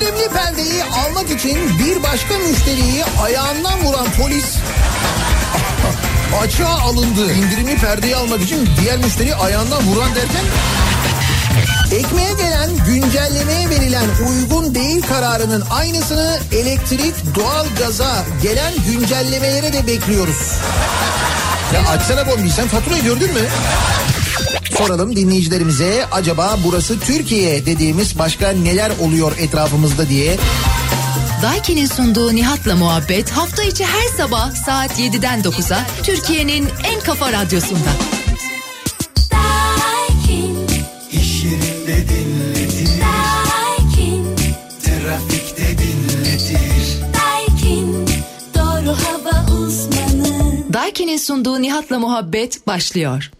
İndirimli perdeyi almak için bir başka müşteriyi ayağından vuran polis açığa alındı. İndirimli perdeyi almak için diğer müşteriyi ayağından vuran derken Ekmeğe gelen güncellemeye verilen uygun değil kararının aynısını elektrik, doğal gaza gelen güncellemelere de bekliyoruz. Ya açsana bombi sen faturayı gördün mü? Soralım dinleyicilerimize acaba burası Türkiye dediğimiz başka neler oluyor etrafımızda diye. Daiki'nin sunduğu Nihat'la muhabbet hafta içi her sabah saat 7'den 9'a Türkiye'nin en kafa radyosunda. İş yerinde dinletir. Trafikte dinletir. Doğru hava uzmanı. Daiki'nin sunduğu Nihat'la muhabbet başlıyor.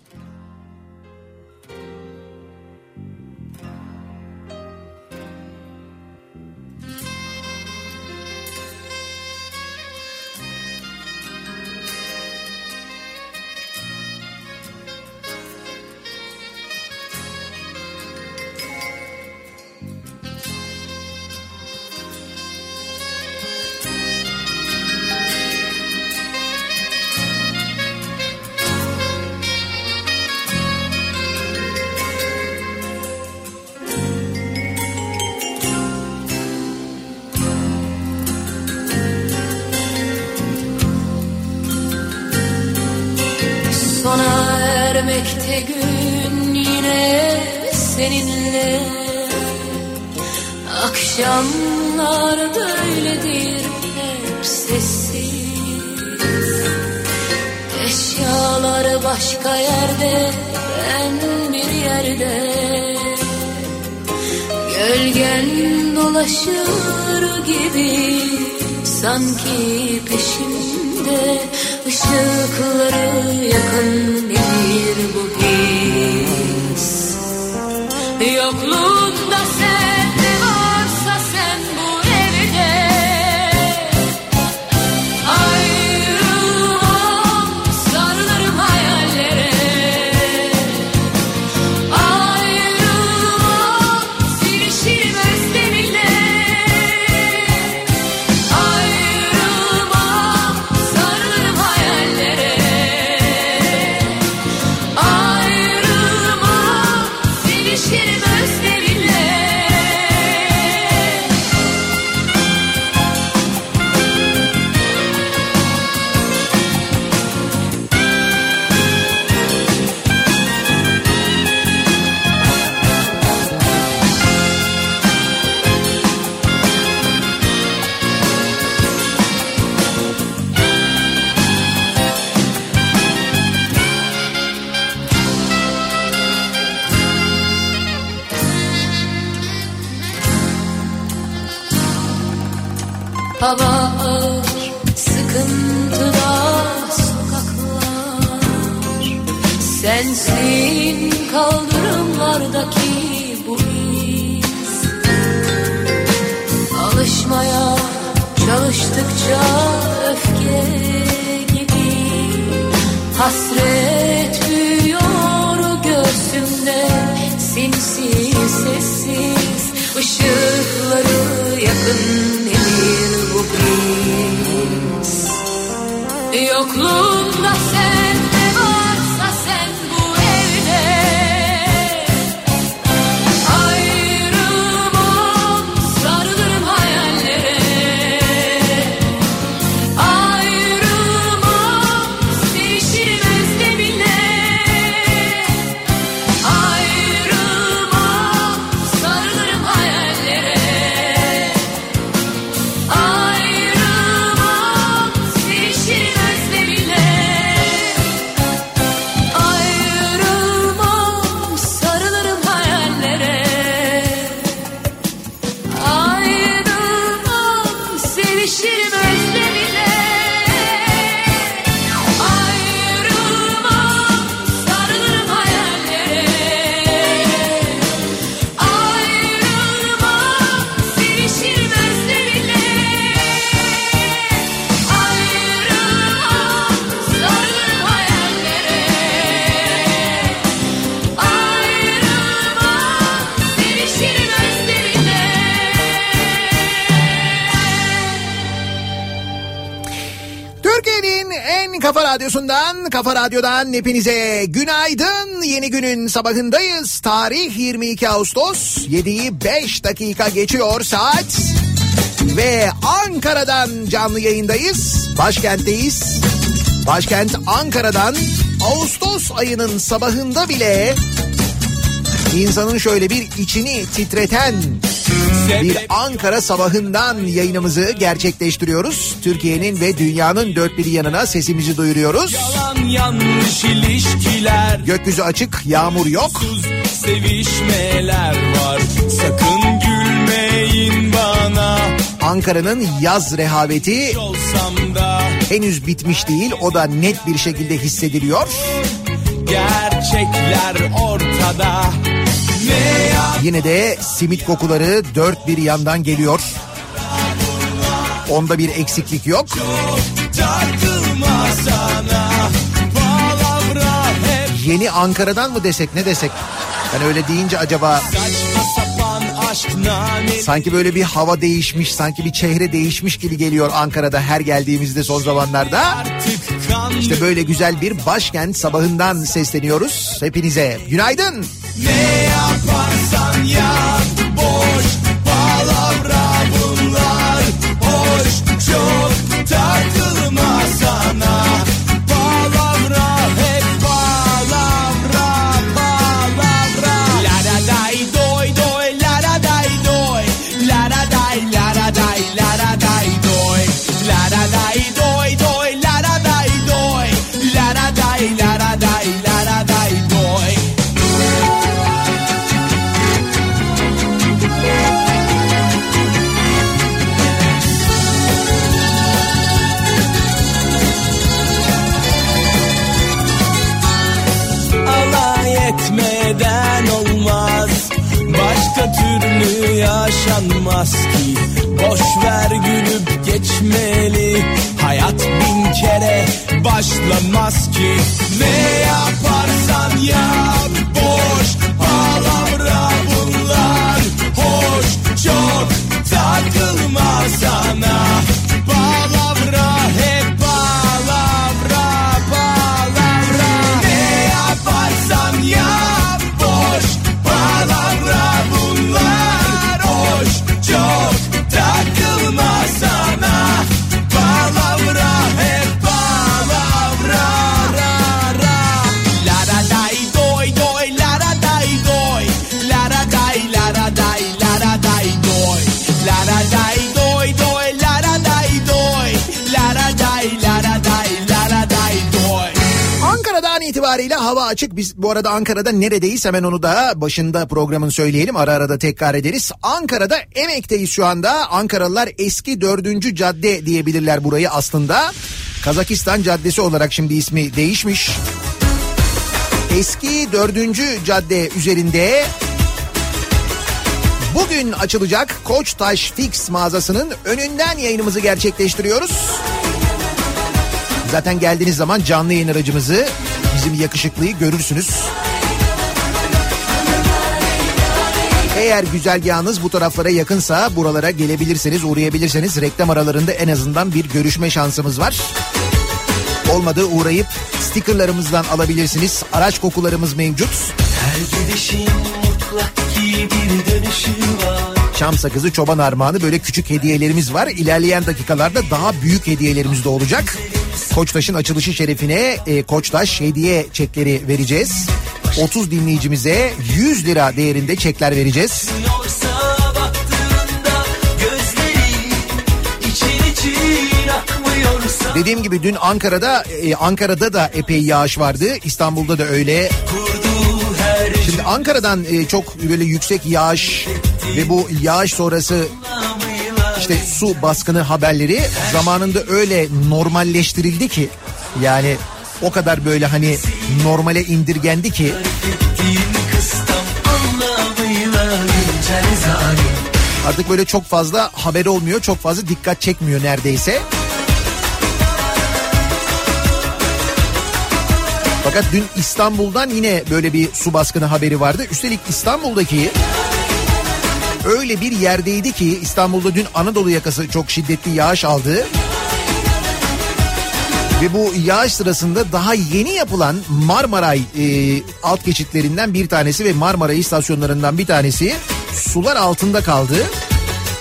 Sensin kaldırımlardaki bu iz. Alışmaya çalıştıkça öfke gibi. Hasret büyüyor göğsümde sinsi sessiz. Işıkları yakın demir bu biz Yokluğunda sen Kafa Radyo'dan hepinize günaydın. Yeni günün sabahındayız. Tarih 22 Ağustos, 7'yi 5 dakika geçiyor saat. Ve Ankara'dan canlı yayındayız. Başkentteyiz. Başkent Ankara'dan Ağustos ayının sabahında bile insanın şöyle bir içini titreten bir Ankara sabahından yayınımızı gerçekleştiriyoruz. Türkiye'nin ve dünyanın dört bir yanına sesimizi duyuruyoruz. Yalan yanlış ilişkiler Gökyüzü açık, yağmur yok. Sevişmeler var Sakın gülmeyin bana Ankara'nın yaz rehaveti da henüz bitmiş değil. O da net bir şekilde hissediliyor. gerçekler ortada Yine de simit kokuları dört bir yandan geliyor. Onda bir eksiklik yok. Yeni Ankara'dan mı desek ne desek? Yani öyle deyince acaba sanki böyle bir hava değişmiş, sanki bir çehre değişmiş gibi geliyor Ankara'da her geldiğimizde son zamanlarda. İşte böyle güzel bir başkent sabahından sesleniyoruz hepinize. Günaydın. Ne yaparsan yap yaşanmaz ki. Boş ver gülüp geçmeli. Hayat bin kere başlamaz ki. Ne yaparsan yap boş Palavra bunlar. Hoş çok takılma sana itibariyle hava açık. Biz bu arada Ankara'da neredeyiz hemen onu da başında programın söyleyelim. Ara ara da tekrar ederiz. Ankara'da Emek'teyiz şu anda. Ankaralılar eski dördüncü cadde diyebilirler burayı aslında. Kazakistan Caddesi olarak şimdi ismi değişmiş. Eski dördüncü cadde üzerinde bugün açılacak Koçtaş Fix mağazasının önünden yayınımızı gerçekleştiriyoruz. Zaten geldiğiniz zaman canlı yayın aracımızı bizim yakışıklıyı görürsünüz. Eğer güzergahınız bu taraflara yakınsa buralara gelebilirseniz uğrayabilirseniz reklam aralarında en azından bir görüşme şansımız var. Olmadı uğrayıp stikerlarımızdan alabilirsiniz. Araç kokularımız mevcut. Her gidişin mutlak ki bir dönüşü var Çam sakızı, çoban armağanı böyle küçük hediyelerimiz var. İlerleyen dakikalarda daha büyük hediyelerimiz de olacak. Koçtaş'ın açılışı şerefine e, Koçtaş hediye çekleri vereceğiz. 30 dinleyicimize 100 lira değerinde çekler vereceğiz. Dediğim gibi dün Ankara'da e, Ankara'da da epey yağış vardı. İstanbul'da da öyle. Şimdi Ankara'dan e, çok böyle yüksek yağış ve bu yağış sonrası işte su baskını haberleri zamanında öyle normalleştirildi ki yani o kadar böyle hani normale indirgendi ki artık böyle çok fazla haber olmuyor çok fazla dikkat çekmiyor neredeyse. Fakat dün İstanbul'dan yine böyle bir su baskını haberi vardı. Üstelik İstanbul'daki öyle bir yerdeydi ki İstanbul'da dün Anadolu yakası çok şiddetli yağış aldı. Ve bu yağış sırasında daha yeni yapılan Marmaray e, alt geçitlerinden bir tanesi ve Marmaray istasyonlarından bir tanesi sular altında kaldı.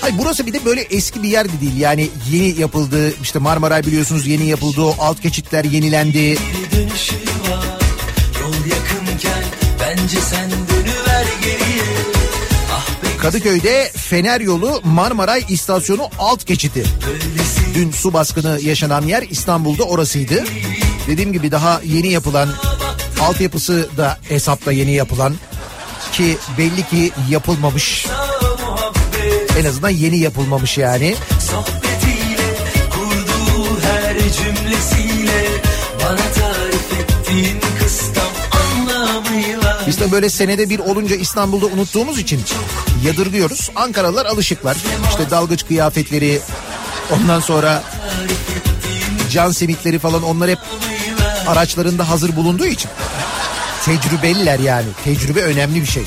Hayır burası bir de böyle eski bir yer de değil. Yani yeni yapıldı. İşte Marmaray biliyorsunuz yeni yapıldı. O alt geçitler yenilendi. Var Yol yakınken bence sen dönüver geriye Kadıköy'de Fener Yolu Marmaray istasyonu alt geçidi. Dün su baskını yaşanan yer İstanbul'da orasıydı. Dediğim gibi daha yeni yapılan altyapısı da hesapta yeni yapılan ki belli ki yapılmamış. En azından yeni yapılmamış yani. Sohbetiyle kurduğu her cümlesiyle Bana tarif ettiğin kıstam anlamıyla de böyle senede bir olunca İstanbul'da unuttuğumuz için yadırgıyoruz. Ankaralılar alışıklar. İşte dalgıç kıyafetleri ondan sonra can simitleri falan onlar hep araçlarında hazır bulunduğu için tecrübeliler yani. Tecrübe önemli bir şey.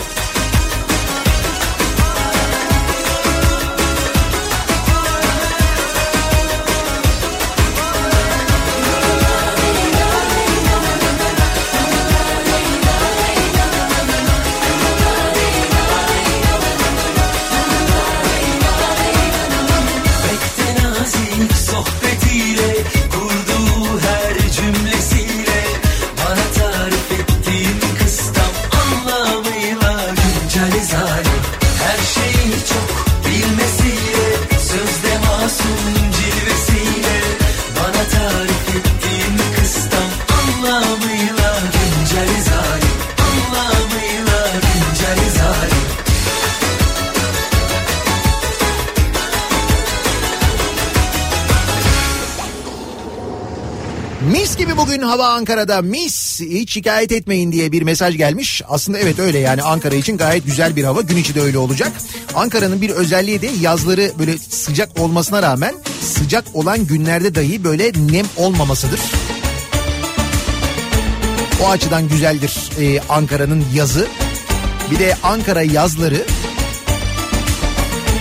Mis gibi bugün hava Ankara'da mis hiç şikayet etmeyin diye bir mesaj gelmiş. Aslında evet öyle yani Ankara için gayet güzel bir hava gün içi de öyle olacak. Ankara'nın bir özelliği de yazları böyle sıcak olmasına rağmen sıcak olan günlerde dahi böyle nem olmamasıdır. O açıdan güzeldir e, Ankara'nın yazı. Bir de Ankara yazları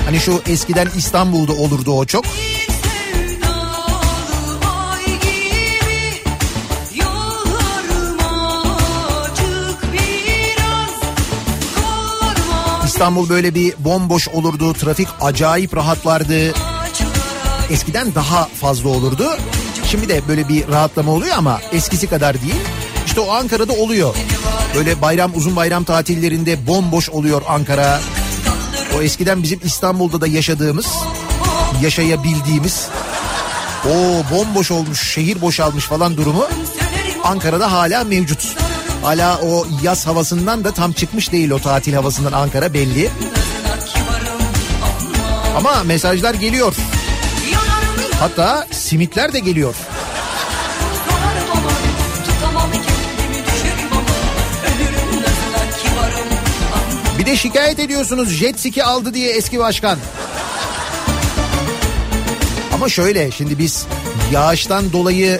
hani şu eskiden İstanbul'da olurdu o çok. İstanbul böyle bir bomboş olurdu. Trafik acayip rahatlardı. Eskiden daha fazla olurdu. Şimdi de böyle bir rahatlama oluyor ama eskisi kadar değil. İşte o Ankara'da oluyor. Böyle bayram uzun bayram tatillerinde bomboş oluyor Ankara. O eskiden bizim İstanbul'da da yaşadığımız, yaşayabildiğimiz o bomboş olmuş, şehir boşalmış falan durumu Ankara'da hala mevcut. Hala o yaz havasından da tam çıkmış değil o tatil havasından Ankara belli. Ama mesajlar geliyor. Hatta simitler de geliyor. Bir de şikayet ediyorsunuz jet ski aldı diye eski başkan. Ama şöyle şimdi biz yağıştan dolayı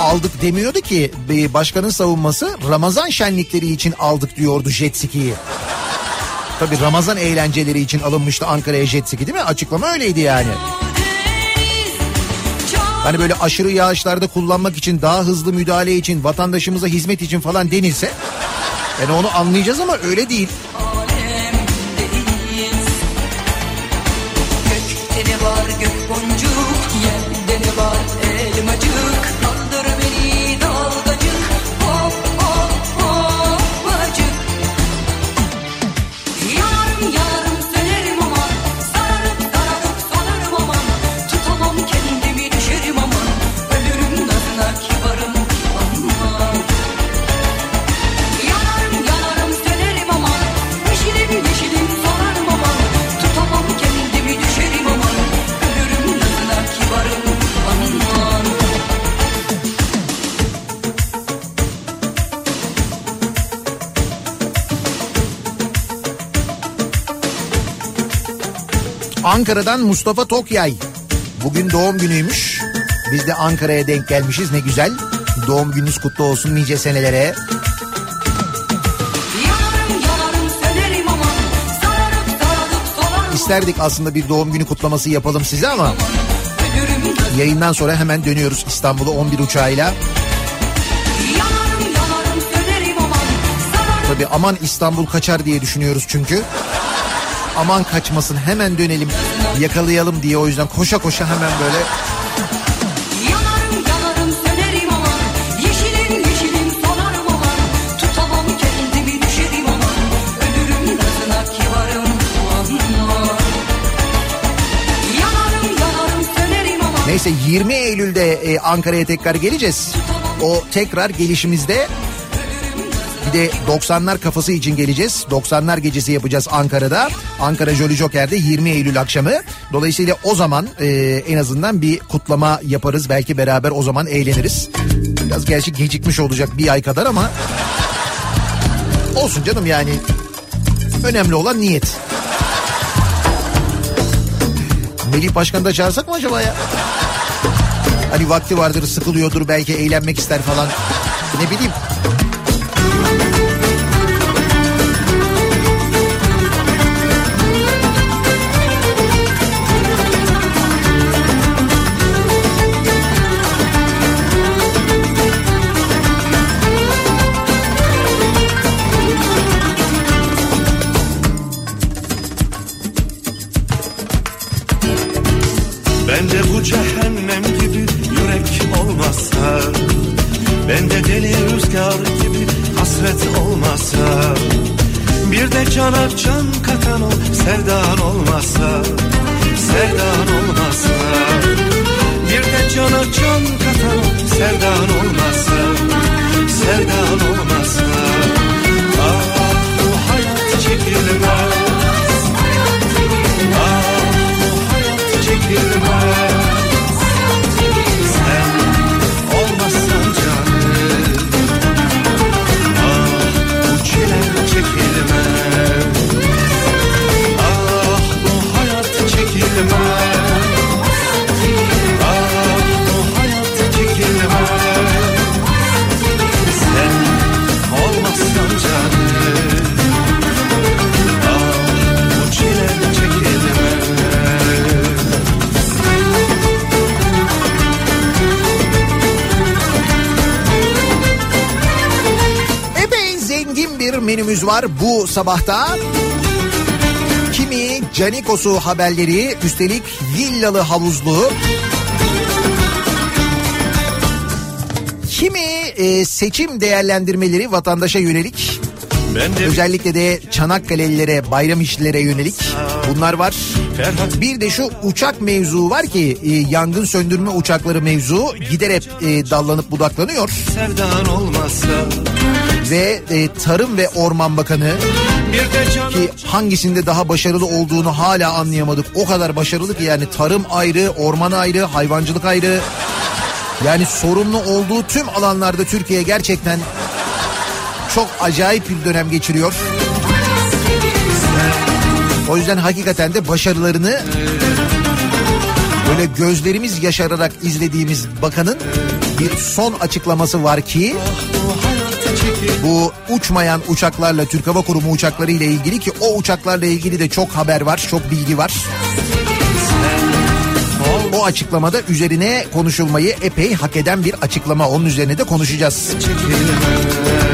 aldık demiyordu ki bir başkanın savunması Ramazan şenlikleri için aldık diyordu jet ski'yi. Tabi Ramazan eğlenceleri için alınmıştı Ankara'ya jet ski değil mi? Açıklama öyleydi yani. Hani böyle aşırı yağışlarda kullanmak için daha hızlı müdahale için vatandaşımıza hizmet için falan denilse yani onu anlayacağız ama öyle değil. Ankara'dan Mustafa Tokyay. Bugün doğum günüymüş. Biz de Ankara'ya denk gelmişiz ne güzel. Doğum gününüz kutlu olsun nice senelere. İsterdik aslında bir doğum günü kutlaması yapalım size ama Yayından sonra hemen dönüyoruz İstanbul'a 11 uçağıyla. Tabii aman İstanbul kaçar diye düşünüyoruz çünkü. Aman kaçmasın hemen dönelim yakalayalım diye o yüzden koşa koşa hemen böyle Neyse 20 Eylül'de e, Ankara'ya tekrar geleceğiz. O tekrar gelişimizde bir de 90'lar kafası için geleceğiz. 90'lar gecesi yapacağız Ankara'da. Ankara Jolly Joker'de 20 Eylül akşamı. Dolayısıyla o zaman e, en azından bir kutlama yaparız. Belki beraber o zaman eğleniriz. Biraz gerçi gecikmiş olacak bir ay kadar ama olsun canım yani. Önemli olan niyet. Melih Başkan'ı da çağırsak mı acaba ya? Hani vakti vardır sıkılıyordur belki eğlenmek ister falan. Ne bileyim. Can katan o sevdan var bu sabahta. Kimi Canikos'u haberleri üstelik villalı havuzlu. Kimi e, seçim değerlendirmeleri vatandaşa yönelik. De Özellikle de Çanakkale'lilere, bayram işçilere yönelik bunlar var. Ferhat Bir de şu uçak mevzu var ki e, yangın söndürme uçakları mevzu giderek e, dallanıp budaklanıyor. sevdan olmazsa Ve e, Tarım ve Orman Bakanı ki hangisinde daha başarılı olduğunu hala anlayamadık. O kadar başarılı ki yani tarım ayrı, orman ayrı, hayvancılık ayrı. Yani sorumlu olduğu tüm alanlarda Türkiye gerçekten çok acayip bir dönem geçiriyor. O yüzden hakikaten de başarılarını böyle gözlerimiz yaşararak izlediğimiz bakanın bir son açıklaması var ki bu uçmayan uçaklarla Türk Hava Kurumu uçakları ile ilgili ki o uçaklarla ilgili de çok haber var, çok bilgi var. O açıklamada üzerine konuşulmayı epey hak eden bir açıklama. Onun üzerine de konuşacağız. Gönlümde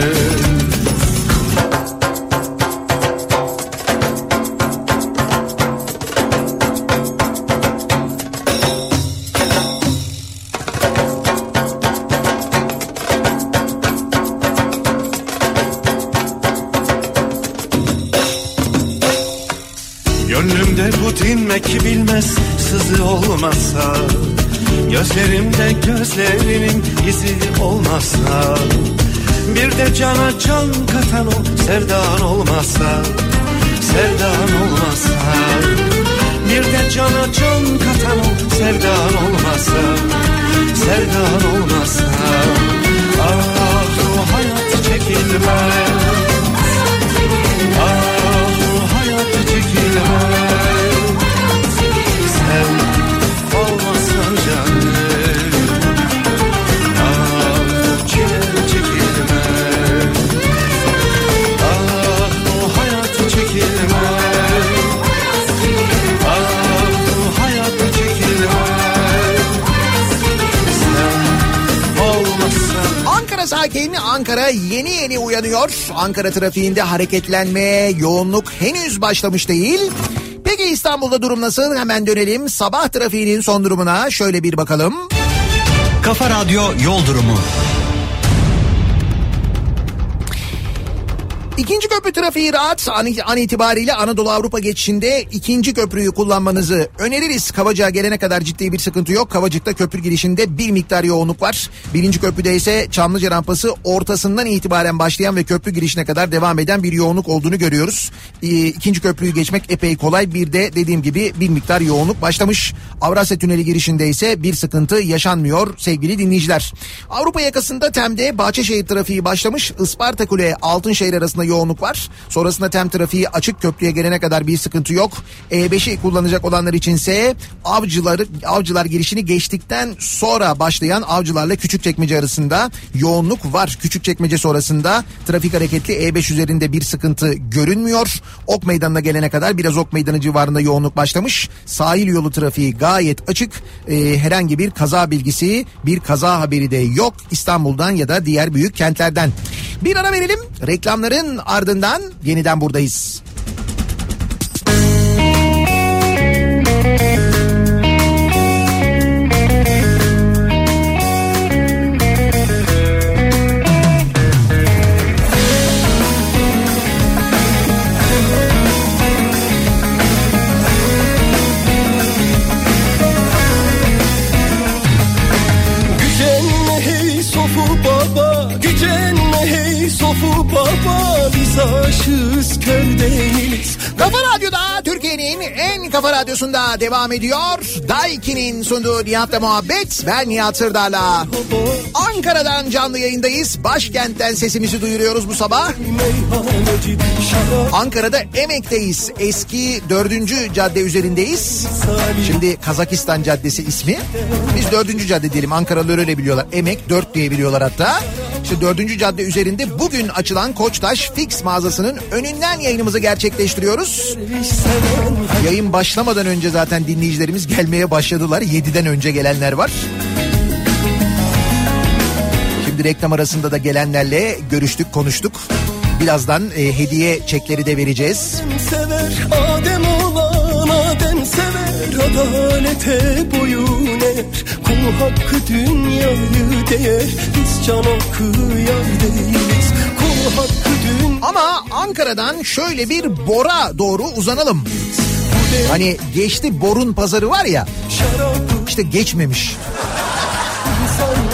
sızı olmazsa Gözlerimde gözlerinin izi olmazsa Bir de cana can katan o sevdan olmazsa Sevdan olmazsa Bir de cana can katan o sevdan olmazsa Sevdan olmazsa Ah bu hayat çekilmez. Ah bu hayat çekilmez sakin Ankara yeni yeni uyanıyor. Ankara trafiğinde hareketlenmeye yoğunluk henüz başlamış değil. İstanbul'da durum nasıl? Hemen dönelim. Sabah trafiğinin son durumuna şöyle bir bakalım. Kafa Radyo Yol Durumu. İkinci köprü trafiği rahat an, an itibariyle Anadolu Avrupa geçişinde ikinci köprüyü kullanmanızı öneririz. Kavacık'a gelene kadar ciddi bir sıkıntı yok. Kavacık'ta köprü girişinde bir miktar yoğunluk var. Birinci köprüde ise Çamlıca rampası ortasından itibaren başlayan ve köprü girişine kadar devam eden bir yoğunluk olduğunu görüyoruz. İkinci köprüyü geçmek epey kolay. Bir de dediğim gibi bir miktar yoğunluk başlamış. Avrasya Tüneli girişinde ise bir sıkıntı yaşanmıyor sevgili dinleyiciler. Avrupa yakasında Tem'de Bahçeşehir trafiği başlamış. Isparta Kule Altınşehir arasında yoğunluk var. Sonrasında tem trafiği açık köprüye gelene kadar bir sıkıntı yok. E5'i kullanacak olanlar içinse avcılar, avcılar girişini geçtikten sonra başlayan avcılarla Küçükçekmece arasında yoğunluk var. Küçükçekmece sonrasında trafik hareketli E5 üzerinde bir sıkıntı görünmüyor. Ok meydanına gelene kadar biraz ok meydanı civarında yoğunluk başlamış. Sahil yolu trafiği gayet açık. Ee, herhangi bir kaza bilgisi, bir kaza haberi de yok İstanbul'dan ya da diğer büyük kentlerden. Bir ara verelim. Reklamların ardından yeniden buradayız. Kafa radyosunda devam ediyor. Daiki'nin sunduğu Nihat'la muhabbet. Ben Nihat Sırdar'la. Ankara'dan canlı yayındayız. Başkentten sesimizi duyuruyoruz bu sabah. Ankara'da Emek'teyiz. Eski 4. cadde üzerindeyiz. Şimdi Kazakistan Caddesi ismi. Biz 4. cadde diyelim. Ankaralılar öyle biliyorlar. Emek 4 diye biliyorlar hatta. İşte 4. cadde üzerinde bugün açılan Koçtaş Fix mağazasının önünden yayınımızı gerçekleştiriyoruz. Yayın başlamadan önce zaten dinleyicilerimiz gelmeye başladılar. 7'den önce gelenler var. Şimdi reklam arasında da gelenlerle görüştük, konuştuk. Birazdan e, hediye çekleri de vereceğiz. sever Adem olan sever Adalete boyun eğer Kul hakkı dünyayı değer Biz can okuyar değiliz Kul hakkı dünyayı Ama Ankara'dan şöyle bir Bor'a doğru uzanalım. Hani geçti Bor'un pazarı var ya işte geçmemiş.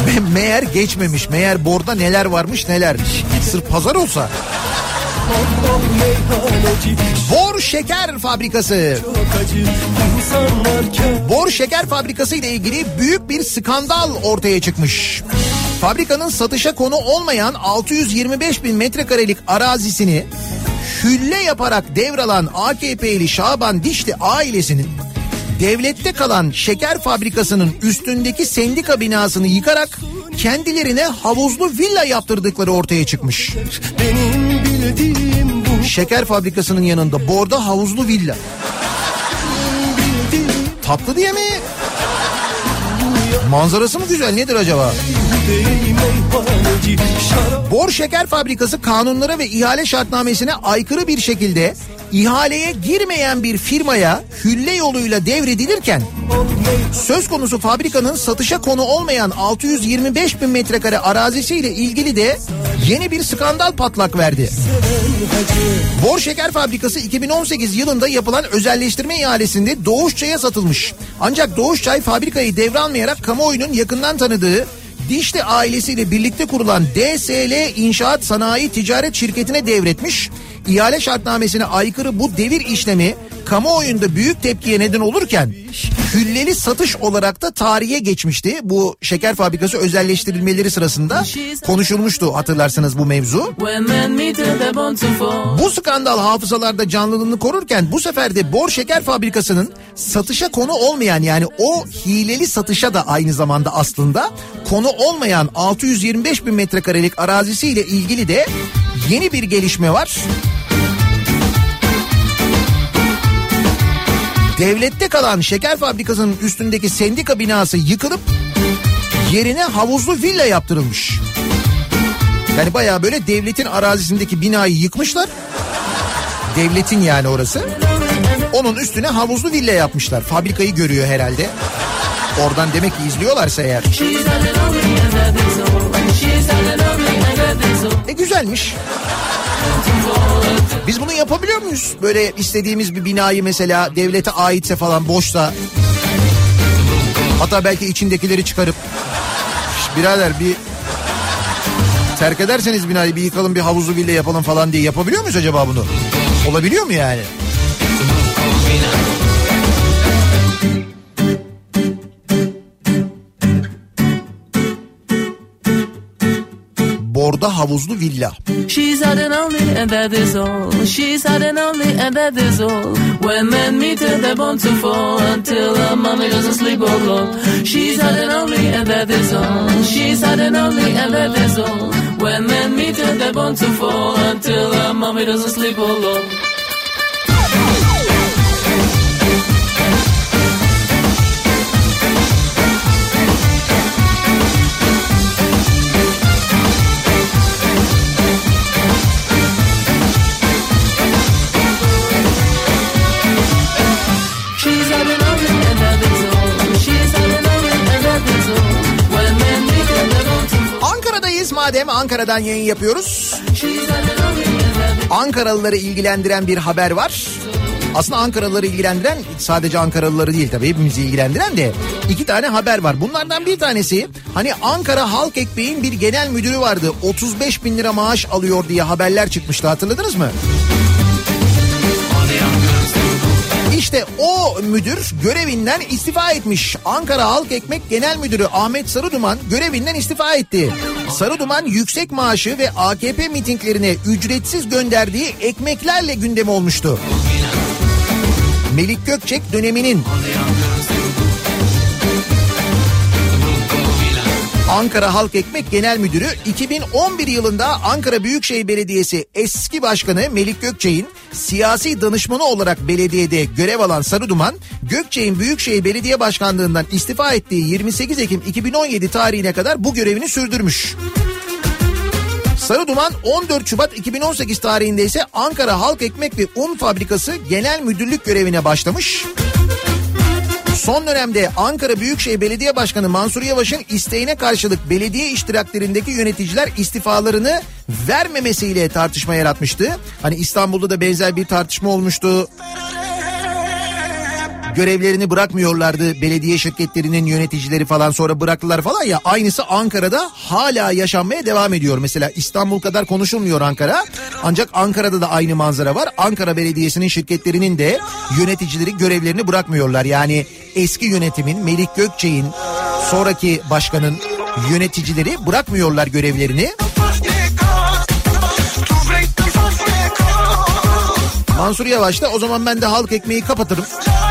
Me- meğer geçmemiş. Meğer Bor'da neler varmış neler. Sırf pazar olsa. Bor Şeker Fabrikası. Bor Şeker Fabrikası ile ilgili büyük bir skandal ortaya çıkmış. Fabrikanın satışa konu olmayan 625 bin metrekarelik arazisini hülle yaparak devralan AKP'li Şaban Dişli ailesinin devlette kalan şeker fabrikasının üstündeki sendika binasını yıkarak kendilerine havuzlu villa yaptırdıkları ortaya çıkmış. Benim Şeker fabrikasının yanında borda havuzlu villa. Tatlı diye mi? Manzarası mı güzel nedir acaba? Bor Şeker Fabrikası kanunlara ve ihale şartnamesine aykırı bir şekilde ihaleye girmeyen bir firmaya hülle yoluyla devredilirken söz konusu fabrikanın satışa konu olmayan 625 bin metrekare arazisiyle ilgili de yeni bir skandal patlak verdi. Bor Şeker Fabrikası 2018 yılında yapılan özelleştirme ihalesinde Doğuşçay'a satılmış. Ancak Doğuşçay fabrikayı devralmayarak kamuoyunun yakından tanıdığı Dişli ailesiyle birlikte kurulan DSL İnşaat Sanayi Ticaret Şirketi'ne devretmiş. İhale şartnamesine aykırı bu devir işlemi kamuoyunda büyük tepkiye neden olurken hülleli satış olarak da tarihe geçmişti. Bu şeker fabrikası özelleştirilmeleri sırasında konuşulmuştu hatırlarsanız bu mevzu. Bu skandal hafızalarda canlılığını korurken bu sefer de Bor Şeker Fabrikası'nın satışa konu olmayan yani o hileli satışa da aynı zamanda aslında konu olmayan 625 bin metrekarelik arazisiyle ilgili de yeni bir gelişme var. Devlette kalan şeker fabrikasının üstündeki sendika binası yıkılıp yerine havuzlu villa yaptırılmış. Yani bayağı böyle devletin arazisindeki binayı yıkmışlar. Devletin yani orası. Onun üstüne havuzlu villa yapmışlar. Fabrikayı görüyor herhalde. Oradan demek ki izliyorlarsa eğer. E güzelmiş. Biz bunu yapabiliyor muyuz? Böyle istediğimiz bir binayı mesela devlete aitse falan boşsa. Hatta belki içindekileri çıkarıp. "Şş, Birader bir terk ederseniz binayı bir yıkalım bir havuzlu villa yapalım falan diye yapabiliyor muyuz acaba bunu? Olabiliyor mu yani? Borda havuzlu villa. She's had an only and that is all. She's had an only and that is all. When men meet her, mommy doesn't sleep alone. She's had an only and that is all. She's had an only and that is all. When men meet her, they're born to fall until her mommy doesn't sleep alone. Madem Ankara'dan yayın yapıyoruz. Ankaralıları ilgilendiren bir haber var. Aslında Ankaralıları ilgilendiren sadece Ankaralıları değil tabii hepimizi ilgilendiren de iki tane haber var. Bunlardan bir tanesi hani Ankara Halk Ekmeği'nin bir genel müdürü vardı. 35 bin lira maaş alıyor diye haberler çıkmıştı hatırladınız mı? İşte o müdür görevinden istifa etmiş. Ankara Halk Ekmek Genel Müdürü Ahmet Sarıduman görevinden istifa etti. Sarıduman yüksek maaşı ve AKP mitinglerine ücretsiz gönderdiği ekmeklerle gündem olmuştu. Melik Gökçek döneminin Ankara Halk Ekmek Genel Müdürü 2011 yılında Ankara Büyükşehir Belediyesi eski başkanı Melik Gökçek'in siyasi danışmanı olarak belediyede görev alan Sarıduman, Gökçek'in Büyükşehir Belediye Başkanlığından istifa ettiği 28 Ekim 2017 tarihine kadar bu görevini sürdürmüş. Sarıduman 14 Şubat 2018 tarihinde ise Ankara Halk Ekmek ve Un Fabrikası Genel Müdürlük görevine başlamış. Son dönemde Ankara Büyükşehir Belediye Başkanı Mansur Yavaş'ın isteğine karşılık belediye iştiraklerindeki yöneticiler istifalarını vermemesiyle tartışma yaratmıştı. Hani İstanbul'da da benzer bir tartışma olmuştu. Görevlerini bırakmıyorlardı belediye şirketlerinin yöneticileri falan sonra bıraktılar falan ya aynısı Ankara'da hala yaşanmaya devam ediyor. Mesela İstanbul kadar konuşulmuyor Ankara ancak Ankara'da da aynı manzara var. Ankara Belediyesi'nin şirketlerinin de yöneticileri görevlerini bırakmıyorlar. Yani eski yönetimin Melik Gökçek'in sonraki başkanın yöneticileri bırakmıyorlar görevlerini. Mansur Yavaş da o zaman ben de halk ekmeği kapatırım.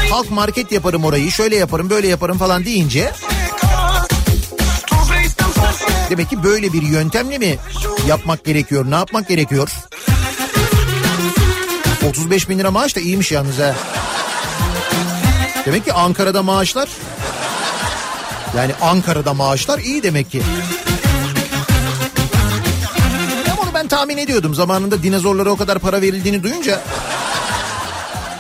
Halk market yaparım orayı şöyle yaparım böyle yaparım falan deyince demek ki böyle bir yöntemle mi yapmak gerekiyor ne yapmak gerekiyor? 35 bin lira maaş da iyiymiş yalnız ha. Demek ki Ankara'da maaşlar yani Ankara'da maaşlar iyi demek ki. Ama onu ben tahmin ediyordum zamanında dinozorlara o kadar para verildiğini duyunca.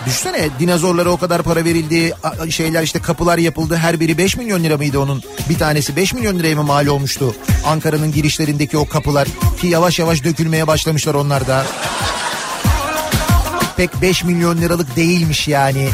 Düşünsene dinozorlara o kadar para verildi şeyler işte kapılar yapıldı. Her biri 5 milyon lira mıydı onun? Bir tanesi 5 milyon liraya mı mal olmuştu? Ankara'nın girişlerindeki o kapılar ki yavaş yavaş dökülmeye başlamışlar onlar da. Pek 5 milyon liralık değilmiş yani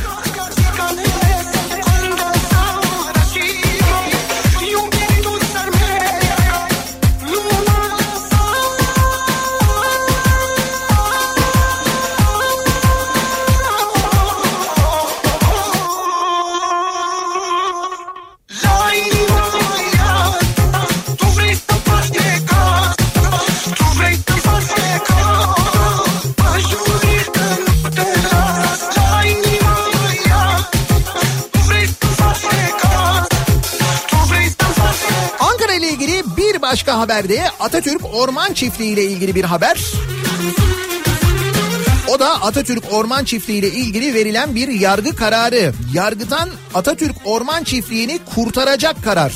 başka haberde Atatürk Orman Çiftliği ile ilgili bir haber. O da Atatürk Orman Çiftliği ile ilgili verilen bir yargı kararı. Yargıtan Atatürk Orman Çiftliği'ni kurtaracak karar.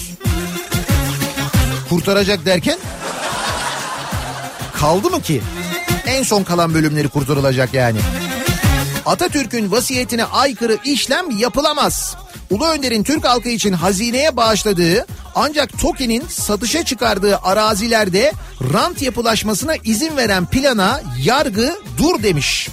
Kurtaracak derken kaldı mı ki? En son kalan bölümleri kurtarılacak yani. Atatürk'ün vasiyetine aykırı işlem yapılamaz. Ulu Önder'in Türk halkı için hazineye bağışladığı ancak TOKİ'nin satışa çıkardığı arazilerde rant yapılaşmasına izin veren plana yargı dur demiş.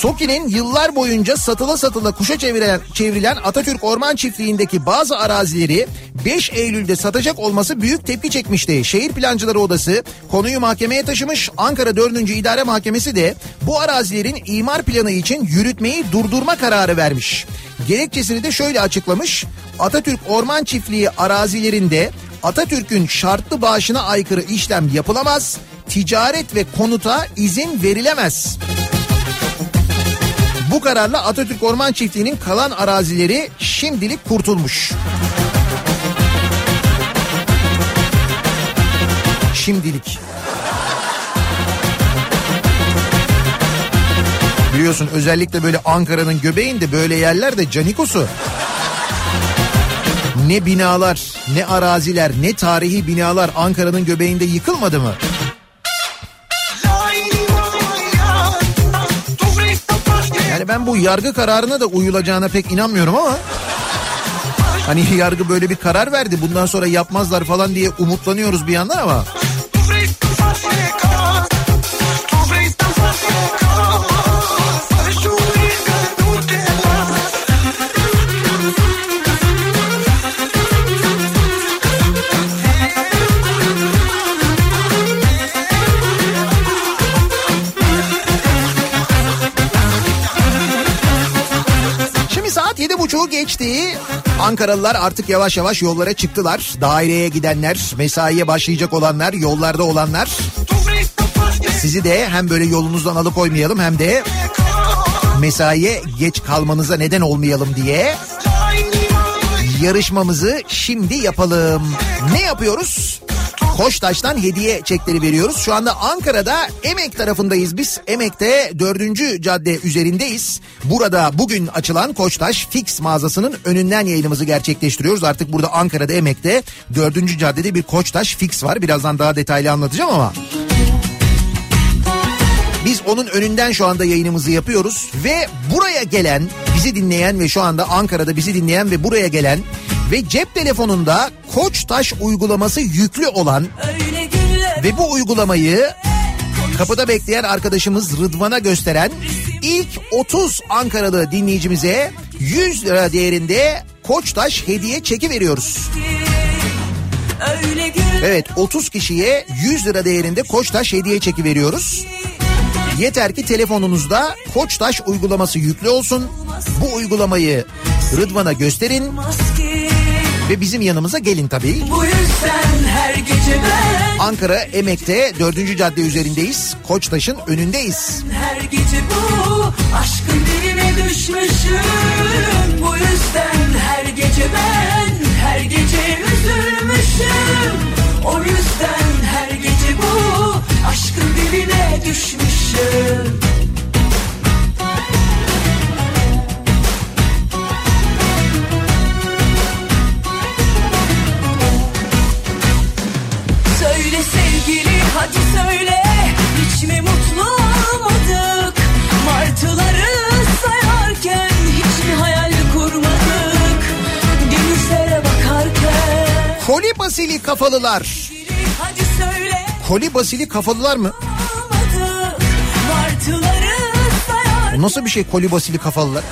TOKİ'nin yıllar boyunca satıla satıla kuşa çevrilen, çevrilen Atatürk Orman Çiftliği'ndeki bazı arazileri 5 Eylül'de satacak olması büyük tepki çekmişti. Şehir Plancıları Odası konuyu mahkemeye taşımış. Ankara 4. İdare Mahkemesi de bu arazilerin imar planı için yürütmeyi durdurma kararı vermiş. Gerekçesini de şöyle açıklamış. Atatürk Orman Çiftliği arazilerinde Atatürk'ün şartlı bağışına aykırı işlem yapılamaz. Ticaret ve konuta izin verilemez. Bu kararla Atatürk Orman Çiftliği'nin kalan arazileri şimdilik kurtulmuş. Şimdilik. Biliyorsun özellikle böyle Ankara'nın göbeğinde böyle yerlerde canikosu. Ne binalar, ne araziler, ne tarihi binalar Ankara'nın göbeğinde yıkılmadı mı? Ben bu yargı kararına da uyulacağına pek inanmıyorum ama... Hani yargı böyle bir karar verdi bundan sonra yapmazlar falan diye umutlanıyoruz bir yandan ama... buçuğu geçti. Ankaralılar artık yavaş yavaş yollara çıktılar. Daireye gidenler, mesaiye başlayacak olanlar, yollarda olanlar. Sizi de hem böyle yolunuzdan alıkoymayalım hem de mesaiye geç kalmanıza neden olmayalım diye yarışmamızı şimdi yapalım. Ne yapıyoruz? Koçtaş'tan hediye çekleri veriyoruz. Şu anda Ankara'da Emek tarafındayız biz. Emek'te 4. cadde üzerindeyiz. Burada bugün açılan Koçtaş Fix mağazasının önünden yayınımızı gerçekleştiriyoruz. Artık burada Ankara'da Emek'te 4. caddede bir Koçtaş Fix var. Birazdan daha detaylı anlatacağım ama. Biz onun önünden şu anda yayınımızı yapıyoruz ve buraya gelen, bizi dinleyen ve şu anda Ankara'da bizi dinleyen ve buraya gelen ve cep telefonunda Koçtaş uygulaması yüklü olan ve bu uygulamayı kapıda bekleyen arkadaşımız Rıdvan'a gösteren ilk 30 Ankaralı dinleyicimize 100 lira değerinde Koçtaş hediye çeki veriyoruz. Evet 30 kişiye 100 lira değerinde Koçtaş hediye çeki veriyoruz. Yeter ki telefonunuzda Koçtaş uygulaması yüklü olsun. Bu uygulamayı Rıdvan'a gösterin ve bizim yanımıza gelin tabii. Bu yüzden her gece ben Ankara Emek'te 4. cadde üzerindeyiz. Koçtaş'ın önündeyiz. her gece bu aşkın diline düşmüşüm. Bu yüzden her gece ben her gece üzülmüşüm. O yüzden her gece bu aşkın diline düşmüşüm. Sevgili hadi söyle Hiç mi mutlu olmadık Martıları sayarken Hiç mi hayal kurmadık Denizlere bakarken Koli basili kafalılar. Koli basili kafalılar mı? olmadık Martıları sayarken Nasıl bir şey koli basili kafalılar?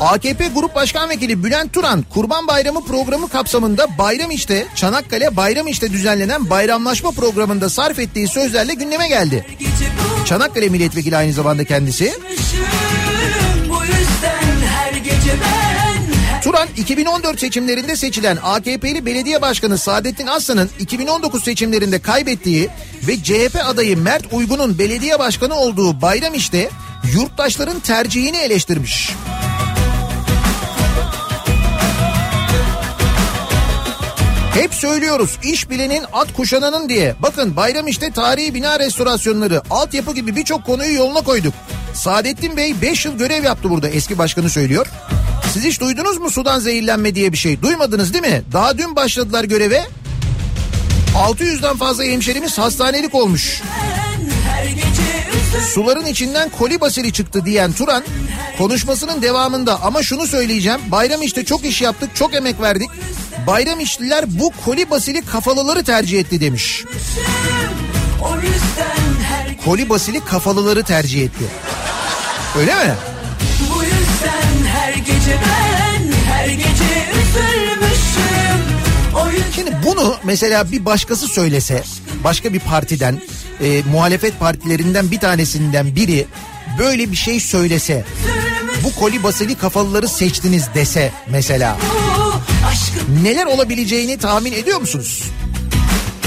AKP Grup Başkan Vekili Bülent Turan Kurban Bayramı programı kapsamında Bayram İşte Çanakkale Bayram İşte düzenlenen bayramlaşma programında sarf ettiği sözlerle gündeme geldi. Çanakkale Milletvekili aynı zamanda kendisi. Turan 2014 seçimlerinde seçilen AKP'li belediye başkanı Saadettin Aslan'ın 2019 seçimlerinde kaybettiği ve CHP adayı Mert Uygun'un belediye başkanı olduğu Bayram İşte yurttaşların tercihini eleştirmiş. Hep söylüyoruz iş bilenin at kuşananın diye. Bakın bayram işte tarihi bina restorasyonları, altyapı gibi birçok konuyu yoluna koyduk. Saadettin Bey 5 yıl görev yaptı burada eski başkanı söylüyor. Siz hiç duydunuz mu sudan zehirlenme diye bir şey? Duymadınız değil mi? Daha dün başladılar göreve. 600'den fazla hemşerimiz hastanelik olmuş. Suların içinden koli basili çıktı diyen Turan konuşmasının devamında ama şunu söyleyeceğim. Bayram işte çok iş yaptık, çok emek verdik. Bayram işçiler bu koli basili kafalıları tercih etti demiş. Koli basili kafalıları tercih etti. Öyle mi? bu yüzden her gece ben her gece üzülmüşüm. Şimdi bunu mesela bir başkası söylese, başka bir partiden, e, muhalefet partilerinden bir tanesinden biri böyle bir şey söylese, bu koli basili kafalıları seçtiniz dese mesela neler olabileceğini tahmin ediyor musunuz?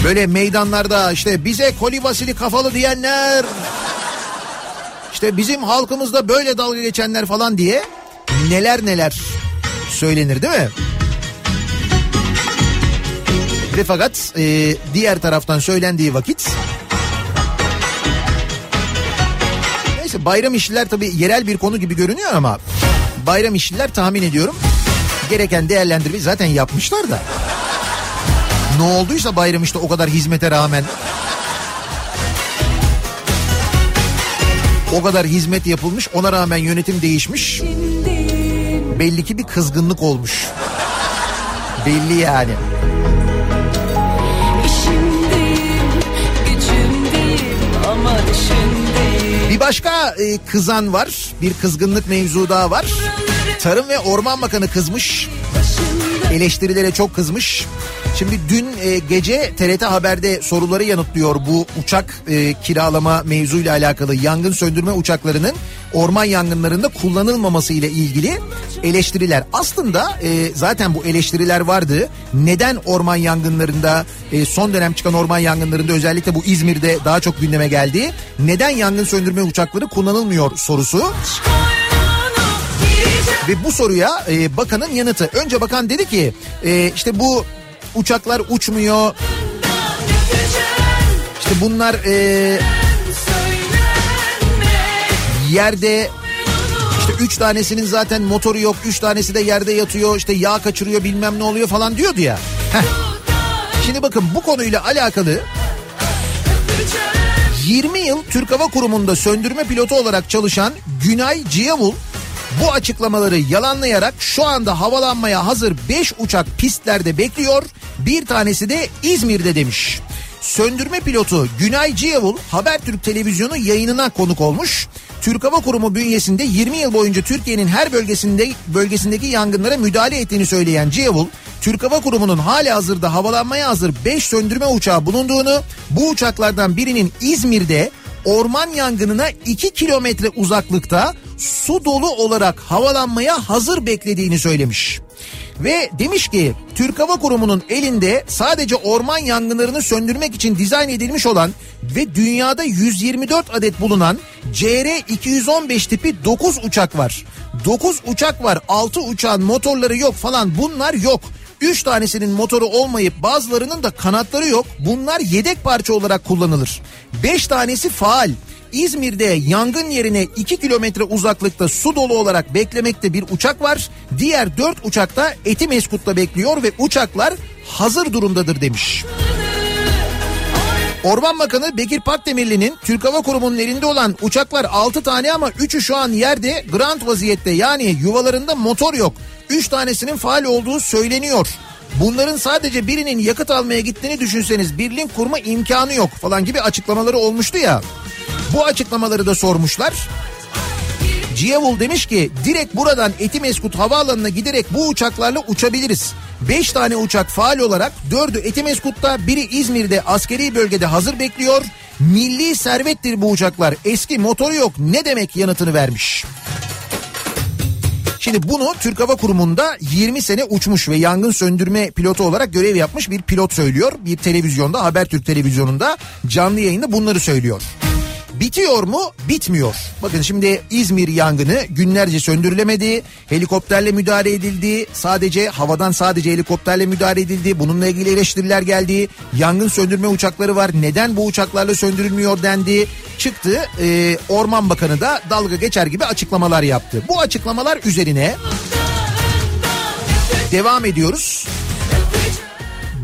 Böyle meydanlarda işte bize koli basili kafalı diyenler, işte bizim halkımızda böyle dalga geçenler falan diye neler neler söylenir değil mi? Ve fakat e, diğer taraftan söylendiği vakit bayram işçiler tabii yerel bir konu gibi görünüyor ama bayram işçiler tahmin ediyorum gereken değerlendirmeyi zaten yapmışlar da. Ne olduysa bayram işte o kadar hizmete rağmen o kadar hizmet yapılmış ona rağmen yönetim değişmiş. Belli ki bir kızgınlık olmuş. Belli yani. Başka e, kızan var. Bir kızgınlık mevzu daha var. Tarım ve Orman Bakanı kızmış. Eleştirilere çok kızmış. Şimdi dün e, gece TRT Haber'de soruları yanıtlıyor bu uçak e, kiralama mevzuyla alakalı yangın söndürme uçaklarının orman yangınlarında kullanılmaması ile ilgili eleştiriler. Aslında e, zaten bu eleştiriler vardı. Neden orman yangınlarında son dönem çıkan orman yangınlarında özellikle bu İzmir'de daha çok gündeme geldi. Neden yangın söndürme uçakları kullanılmıyor sorusu. Ve bu soruya e, bakanın yanıtı. Önce bakan dedi ki e, işte bu uçaklar uçmuyor. İşte bunlar e, yerde işte üç tanesinin zaten motoru yok. Üç tanesi de yerde yatıyor. işte yağ kaçırıyor bilmem ne oluyor falan diyordu ya. Heh. Şimdi bakın bu konuyla alakalı 20 yıl Türk Hava Kurumu'nda söndürme pilotu olarak çalışan Günay Ciyavul bu açıklamaları yalanlayarak şu anda havalanmaya hazır 5 uçak pistlerde bekliyor. Bir tanesi de İzmir'de demiş. Söndürme pilotu Günay Ciyavul Habertürk televizyonu yayınına konuk olmuş. Türk Hava Kurumu bünyesinde 20 yıl boyunca Türkiye'nin her bölgesinde bölgesindeki yangınlara müdahale ettiğini söyleyen Ciyavul, Türk Hava Kurumu'nun hali hazırda havalanmaya hazır 5 söndürme uçağı bulunduğunu, bu uçaklardan birinin İzmir'de orman yangınına 2 kilometre uzaklıkta su dolu olarak havalanmaya hazır beklediğini söylemiş. Ve demiş ki Türk Hava Kurumu'nun elinde sadece orman yangınlarını söndürmek için dizayn edilmiş olan ve dünyada 124 adet bulunan CR-215 tipi 9 uçak var. 9 uçak var 6 uçağın motorları yok falan bunlar yok. 3 tanesinin motoru olmayıp bazılarının da kanatları yok. Bunlar yedek parça olarak kullanılır. 5 tanesi faal. İzmir'de yangın yerine 2 kilometre uzaklıkta su dolu olarak beklemekte bir uçak var. Diğer 4 uçakta Etimeskut'ta bekliyor ve uçaklar hazır durumdadır demiş. Orman Bakanı Bekir Pakdemirli'nin Türk Hava Kurumu'nun elinde olan uçaklar 6 tane ama 3'ü şu an yerde grant vaziyette yani yuvalarında motor yok. 3 tanesinin faal olduğu söyleniyor. Bunların sadece birinin yakıt almaya gittiğini düşünseniz bir link kurma imkanı yok falan gibi açıklamaları olmuştu ya. Bu açıklamaları da sormuşlar. Ciyavul demiş ki direkt buradan Etimeskut havaalanına giderek bu uçaklarla uçabiliriz. 5 tane uçak faal olarak 4'ü Etimeskut'ta biri İzmir'de askeri bölgede hazır bekliyor. Milli servettir bu uçaklar eski motoru yok ne demek yanıtını vermiş. Şimdi bunu Türk Hava Kurumu'nda 20 sene uçmuş ve yangın söndürme pilotu olarak görev yapmış bir pilot söylüyor. Bir televizyonda Habertürk televizyonunda canlı yayında bunları söylüyor. Bitiyor mu? Bitmiyor. Bakın şimdi İzmir yangını günlerce söndürülemedi. Helikopterle müdahale edildi. Sadece havadan sadece helikopterle müdahale edildi. Bununla ilgili eleştiriler geldi. Yangın söndürme uçakları var. Neden bu uçaklarla söndürülmüyor dendi. Çıktı. Ee, Orman Bakanı da dalga geçer gibi açıklamalar yaptı. Bu açıklamalar üzerine Devam ediyoruz.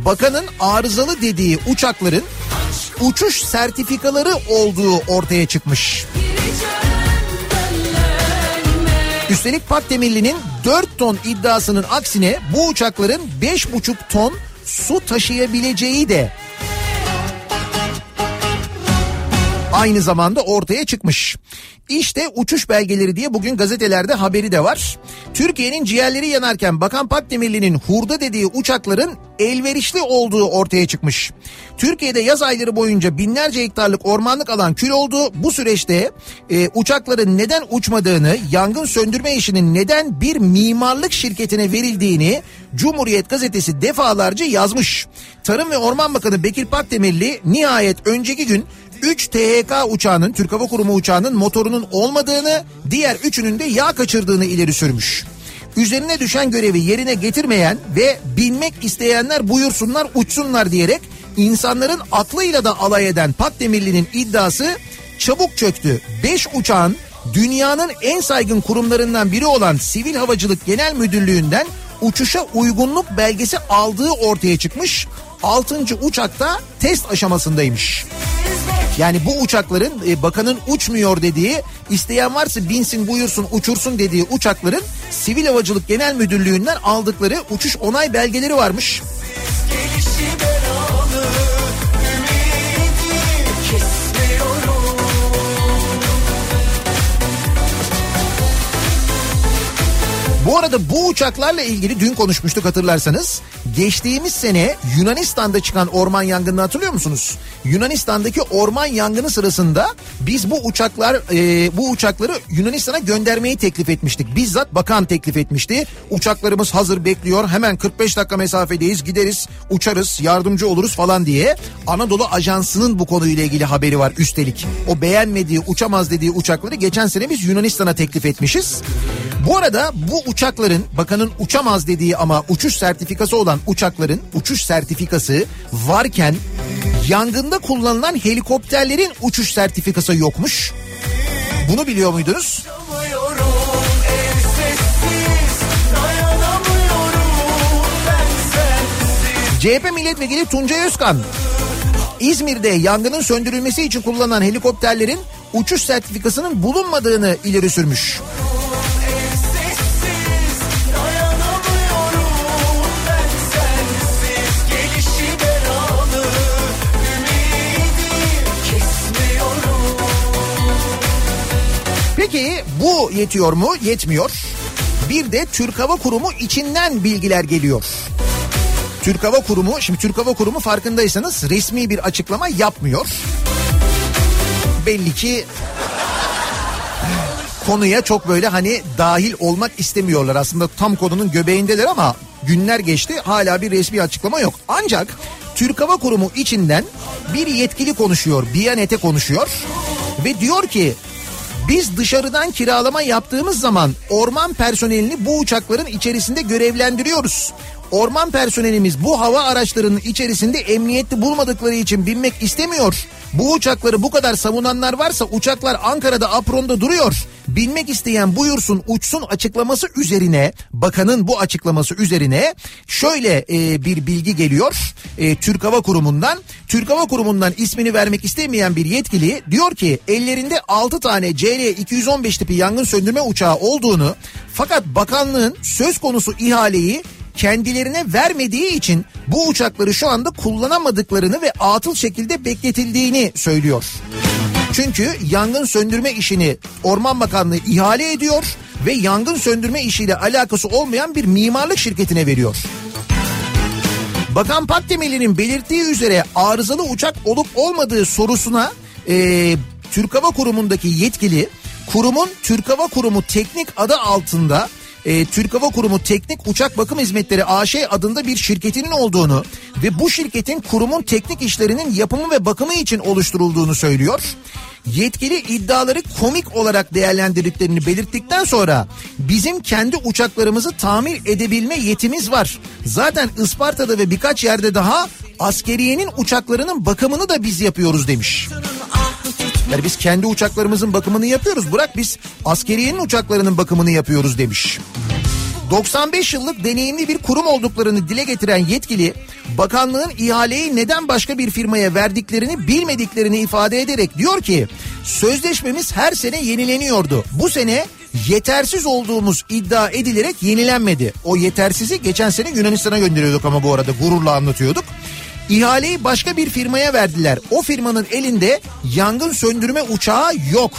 Bakanın arızalı dediği uçakların uçuş sertifikaları olduğu ortaya çıkmış. Üstelik Pakdemirli'nin 4 ton iddiasının aksine bu uçakların 5,5 ton su taşıyabileceği de aynı zamanda ortaya çıkmış. İşte uçuş belgeleri diye bugün gazetelerde haberi de var. Türkiye'nin ciğerleri yanarken Bakan Pakdemirli'nin hurda dediği uçakların elverişli olduğu ortaya çıkmış. Türkiye'de yaz ayları boyunca binlerce hektarlık ormanlık alan kül oldu. Bu süreçte e, uçakların neden uçmadığını, yangın söndürme işinin neden bir mimarlık şirketine verildiğini Cumhuriyet gazetesi defalarca yazmış. Tarım ve Orman Bakanı Bekir Pakdemirli nihayet önceki gün 3 THK uçağının Türk Hava Kurumu uçağının motorunun olmadığını diğer üçünün de yağ kaçırdığını ileri sürmüş. Üzerine düşen görevi yerine getirmeyen ve binmek isteyenler buyursunlar uçsunlar diyerek insanların aklıyla da alay eden Pakdemirli'nin iddiası çabuk çöktü. 5 uçağın dünyanın en saygın kurumlarından biri olan Sivil Havacılık Genel Müdürlüğü'nden uçuşa uygunluk belgesi aldığı ortaya çıkmış. 6. uçakta test aşamasındaymış. Yani bu uçakların e, bakanın uçmuyor dediği isteyen varsa binsin buyursun uçursun dediği uçakların Sivil Havacılık Genel Müdürlüğü'nden aldıkları uçuş onay belgeleri varmış. Gelişi Bu arada bu uçaklarla ilgili dün konuşmuştuk hatırlarsanız. Geçtiğimiz sene Yunanistan'da çıkan orman yangınını hatırlıyor musunuz? Yunanistan'daki orman yangını sırasında biz bu uçaklar e, bu uçakları Yunanistan'a göndermeyi teklif etmiştik. Bizzat bakan teklif etmişti. Uçaklarımız hazır bekliyor. Hemen 45 dakika mesafedeyiz. Gideriz, uçarız, yardımcı oluruz falan diye. Anadolu Ajansı'nın bu konuyla ilgili haberi var üstelik. O beğenmediği, uçamaz dediği uçakları geçen sene biz Yunanistan'a teklif etmişiz. Bu arada bu uçakların bakanın uçamaz dediği ama uçuş sertifikası olan uçakların uçuş sertifikası varken yangında kullanılan helikopterlerin uçuş sertifikası yokmuş. Bunu biliyor muydunuz? CHP milletvekili Tuncay Özkan İzmir'de yangının söndürülmesi için kullanılan helikopterlerin uçuş sertifikasının bulunmadığını ileri sürmüş. Peki bu yetiyor mu? Yetmiyor. Bir de Türk Hava Kurumu içinden bilgiler geliyor. Türk Hava Kurumu, şimdi Türk Hava Kurumu farkındaysanız resmi bir açıklama yapmıyor. Belli ki konuya çok böyle hani dahil olmak istemiyorlar. Aslında tam konunun göbeğindeler ama günler geçti hala bir resmi açıklama yok. Ancak Türk Hava Kurumu içinden bir yetkili konuşuyor, Biyanet'e konuşuyor ve diyor ki biz dışarıdan kiralama yaptığımız zaman orman personelini bu uçakların içerisinde görevlendiriyoruz. Orman personelimiz bu hava araçlarının içerisinde emniyetli bulmadıkları için binmek istemiyor. Bu uçakları bu kadar savunanlar varsa uçaklar Ankara'da apronda duruyor. Binmek isteyen buyursun uçsun açıklaması üzerine bakanın bu açıklaması üzerine şöyle e, bir bilgi geliyor e, Türk Hava Kurumu'ndan. Türk Hava Kurumu'ndan ismini vermek istemeyen bir yetkili diyor ki ellerinde 6 tane CL-215 tipi yangın söndürme uçağı olduğunu fakat bakanlığın söz konusu ihaleyi kendilerine vermediği için bu uçakları şu anda kullanamadıklarını ve atıl şekilde bekletildiğini söylüyor. Çünkü yangın söndürme işini Orman Bakanlığı ihale ediyor ve yangın söndürme işiyle alakası olmayan bir mimarlık şirketine veriyor. Bakan Pakdemirli'nin belirttiği üzere arızalı uçak olup olmadığı sorusuna e, Türk Hava Kurumu'ndaki yetkili kurumun Türk Hava Kurumu teknik adı altında e, Türk Hava Kurumu Teknik Uçak Bakım Hizmetleri AŞ adında bir şirketinin olduğunu ve bu şirketin kurumun teknik işlerinin yapımı ve bakımı için oluşturulduğunu söylüyor. Yetkili iddiaları komik olarak değerlendirdiklerini belirttikten sonra bizim kendi uçaklarımızı tamir edebilme yetimiz var. Zaten Isparta'da ve birkaç yerde daha askeriyenin uçaklarının bakımını da biz yapıyoruz demiş. Yani biz kendi uçaklarımızın bakımını yapıyoruz. Bırak biz askeriyenin uçaklarının bakımını yapıyoruz demiş. 95 yıllık deneyimli bir kurum olduklarını dile getiren yetkili bakanlığın ihaleyi neden başka bir firmaya verdiklerini bilmediklerini ifade ederek diyor ki sözleşmemiz her sene yenileniyordu. Bu sene yetersiz olduğumuz iddia edilerek yenilenmedi. O yetersizi geçen sene Yunanistan'a gönderiyorduk ama bu arada gururla anlatıyorduk. İhaleyi başka bir firmaya verdiler. O firmanın elinde yangın söndürme uçağı yok.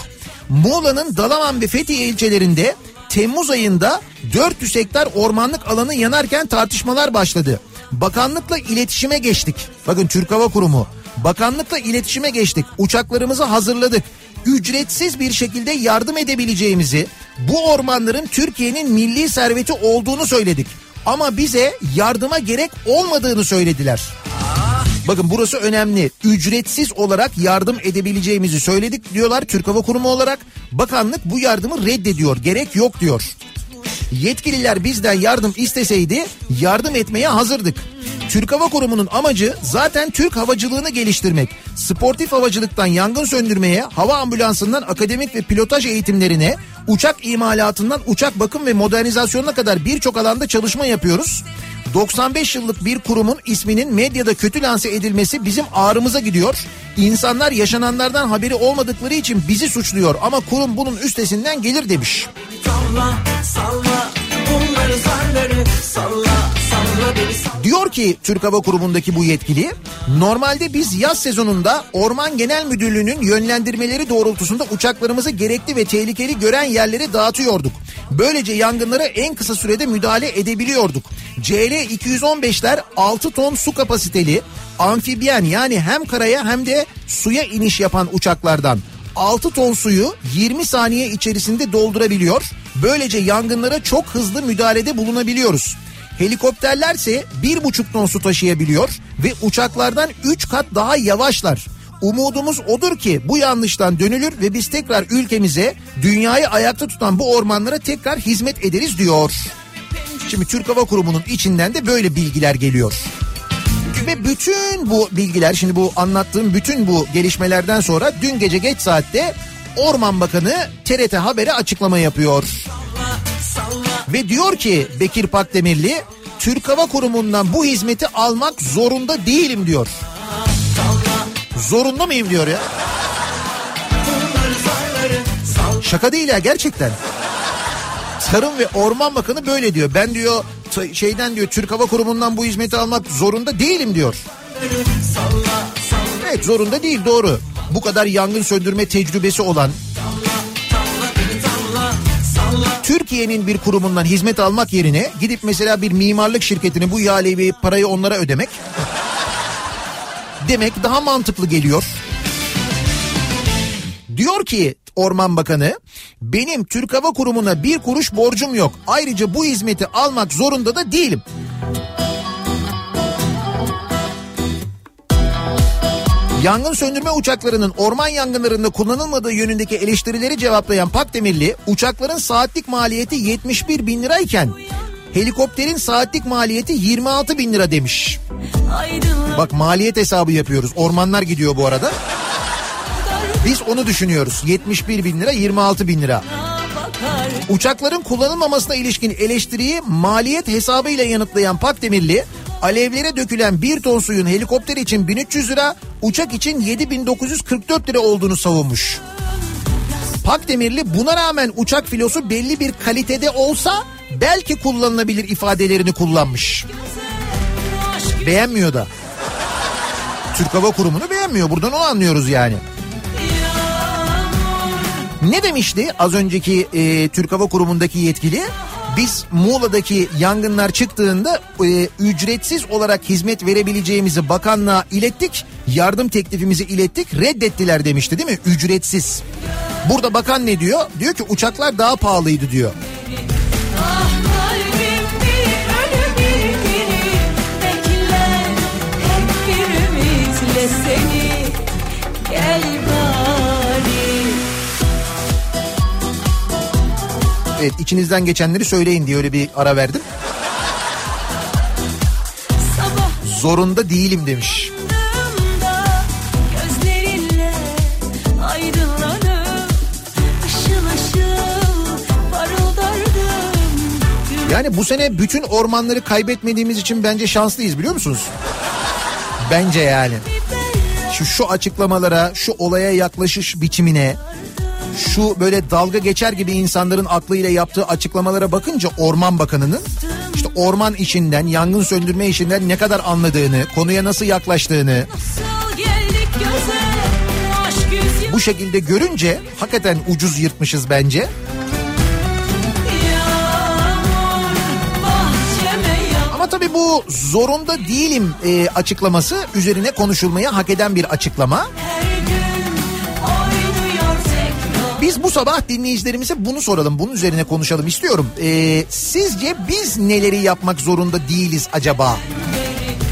Muğla'nın Dalaman ve Fethiye ilçelerinde Temmuz ayında 400 hektar ormanlık alanı yanarken tartışmalar başladı. Bakanlıkla iletişime geçtik. Bakın Türk Hava Kurumu. Bakanlıkla iletişime geçtik. Uçaklarımızı hazırladık. Ücretsiz bir şekilde yardım edebileceğimizi, bu ormanların Türkiye'nin milli serveti olduğunu söyledik. Ama bize yardıma gerek olmadığını söylediler. Bakın burası önemli. Ücretsiz olarak yardım edebileceğimizi söyledik diyorlar Türk Hava Kurumu olarak. Bakanlık bu yardımı reddediyor. Gerek yok diyor. Yetkililer bizden yardım isteseydi yardım etmeye hazırdık. Türk Hava Kurumu'nun amacı zaten Türk havacılığını geliştirmek. Sportif havacılıktan yangın söndürmeye, hava ambulansından akademik ve pilotaj eğitimlerine, uçak imalatından uçak bakım ve modernizasyonuna kadar birçok alanda çalışma yapıyoruz. 95 yıllık bir kurumun isminin medyada kötü lanse edilmesi bizim ağrımıza gidiyor. İnsanlar yaşananlardan haberi olmadıkları için bizi suçluyor ama kurum bunun üstesinden gelir demiş. Salla salla bunları salla. Diyor ki Türk Hava Kurumu'ndaki bu yetkili normalde biz yaz sezonunda Orman Genel Müdürlüğü'nün yönlendirmeleri doğrultusunda uçaklarımızı gerekli ve tehlikeli gören yerlere dağıtıyorduk. Böylece yangınlara en kısa sürede müdahale edebiliyorduk. CL 215'ler 6 ton su kapasiteli amfibiyen yani hem karaya hem de suya iniş yapan uçaklardan 6 ton suyu 20 saniye içerisinde doldurabiliyor. Böylece yangınlara çok hızlı müdahalede bulunabiliyoruz. Helikopterlerse 1,5 ton su taşıyabiliyor ve uçaklardan 3 kat daha yavaşlar. Umudumuz odur ki bu yanlıştan dönülür ve biz tekrar ülkemize dünyayı ayakta tutan bu ormanlara tekrar hizmet ederiz diyor. Şimdi Türk Hava Kurumu'nun içinden de böyle bilgiler geliyor. Ve bütün bu bilgiler şimdi bu anlattığım bütün bu gelişmelerden sonra dün gece geç saatte Orman Bakanı TRT Haber'e açıklama yapıyor. Ve diyor ki Bekir Pakdemirli Türk Hava Kurumu'ndan bu hizmeti almak zorunda değilim diyor. Zorunda mıyım diyor ya. Şaka değil ya gerçekten. Tarım ve Orman Bakanı böyle diyor. Ben diyor şeyden diyor Türk Hava Kurumu'ndan bu hizmeti almak zorunda değilim diyor. Evet zorunda değil doğru. Bu kadar yangın söndürme tecrübesi olan Türkiye'nin bir kurumundan hizmet almak yerine gidip mesela bir mimarlık şirketine bu ihaleyi ve parayı onlara ödemek demek daha mantıklı geliyor. Diyor ki Orman Bakanı benim Türk Hava Kurumu'na bir kuruş borcum yok. Ayrıca bu hizmeti almak zorunda da değilim. Yangın söndürme uçaklarının orman yangınlarında kullanılmadığı yönündeki eleştirileri cevaplayan Pakdemirli uçakların saatlik maliyeti 71 bin lirayken helikopterin saatlik maliyeti 26 bin lira demiş. Bak maliyet hesabı yapıyoruz ormanlar gidiyor bu arada. Biz onu düşünüyoruz 71 bin lira 26 bin lira. Uçakların kullanılmamasına ilişkin eleştiriyi maliyet hesabıyla yanıtlayan Pakdemirli alevlere dökülen bir ton suyun helikopter için 1300 lira, uçak için 7944 lira olduğunu savunmuş. Pakdemirli buna rağmen uçak filosu belli bir kalitede olsa belki kullanılabilir ifadelerini kullanmış. Beğenmiyor da. Türk Hava Kurumu'nu beğenmiyor. Buradan onu anlıyoruz yani. Ne demişti az önceki e, Türk Hava Kurumu'ndaki yetkili? Biz Muğla'daki yangınlar çıktığında e, ücretsiz olarak hizmet verebileceğimizi bakanlığa ilettik. Yardım teklifimizi ilettik reddettiler demişti değil mi? Ücretsiz. Burada bakan ne diyor? Diyor ki uçaklar daha pahalıydı diyor. Evet içinizden geçenleri söyleyin diye öyle bir ara verdim. Sabah Zorunda değilim demiş. Yani bu sene bütün ormanları kaybetmediğimiz için bence şanslıyız biliyor musunuz? Bence yani. Şu, şu açıklamalara, şu olaya yaklaşış biçimine, şu böyle dalga geçer gibi insanların aklıyla yaptığı açıklamalara bakınca Orman Bakanı'nın işte orman işinden, yangın söndürme işinden ne kadar anladığını, konuya nasıl yaklaştığını bu şekilde görünce hakikaten ucuz yırtmışız bence. tabii bu zorunda değilim e, açıklaması üzerine konuşulmaya hak eden bir açıklama. Biz bu sabah dinleyicilerimize bunu soralım, bunun üzerine konuşalım istiyorum. E, sizce biz neleri yapmak zorunda değiliz acaba?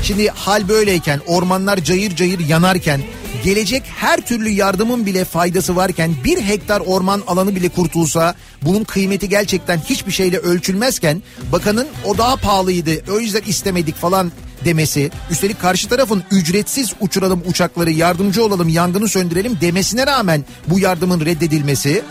Şimdi hal böyleyken, ormanlar cayır cayır yanarken, gelecek her türlü yardımın bile faydası varken bir hektar orman alanı bile kurtulsa bunun kıymeti gerçekten hiçbir şeyle ölçülmezken bakanın o daha pahalıydı o yüzden istemedik falan demesi üstelik karşı tarafın ücretsiz uçuralım uçakları yardımcı olalım yangını söndürelim demesine rağmen bu yardımın reddedilmesi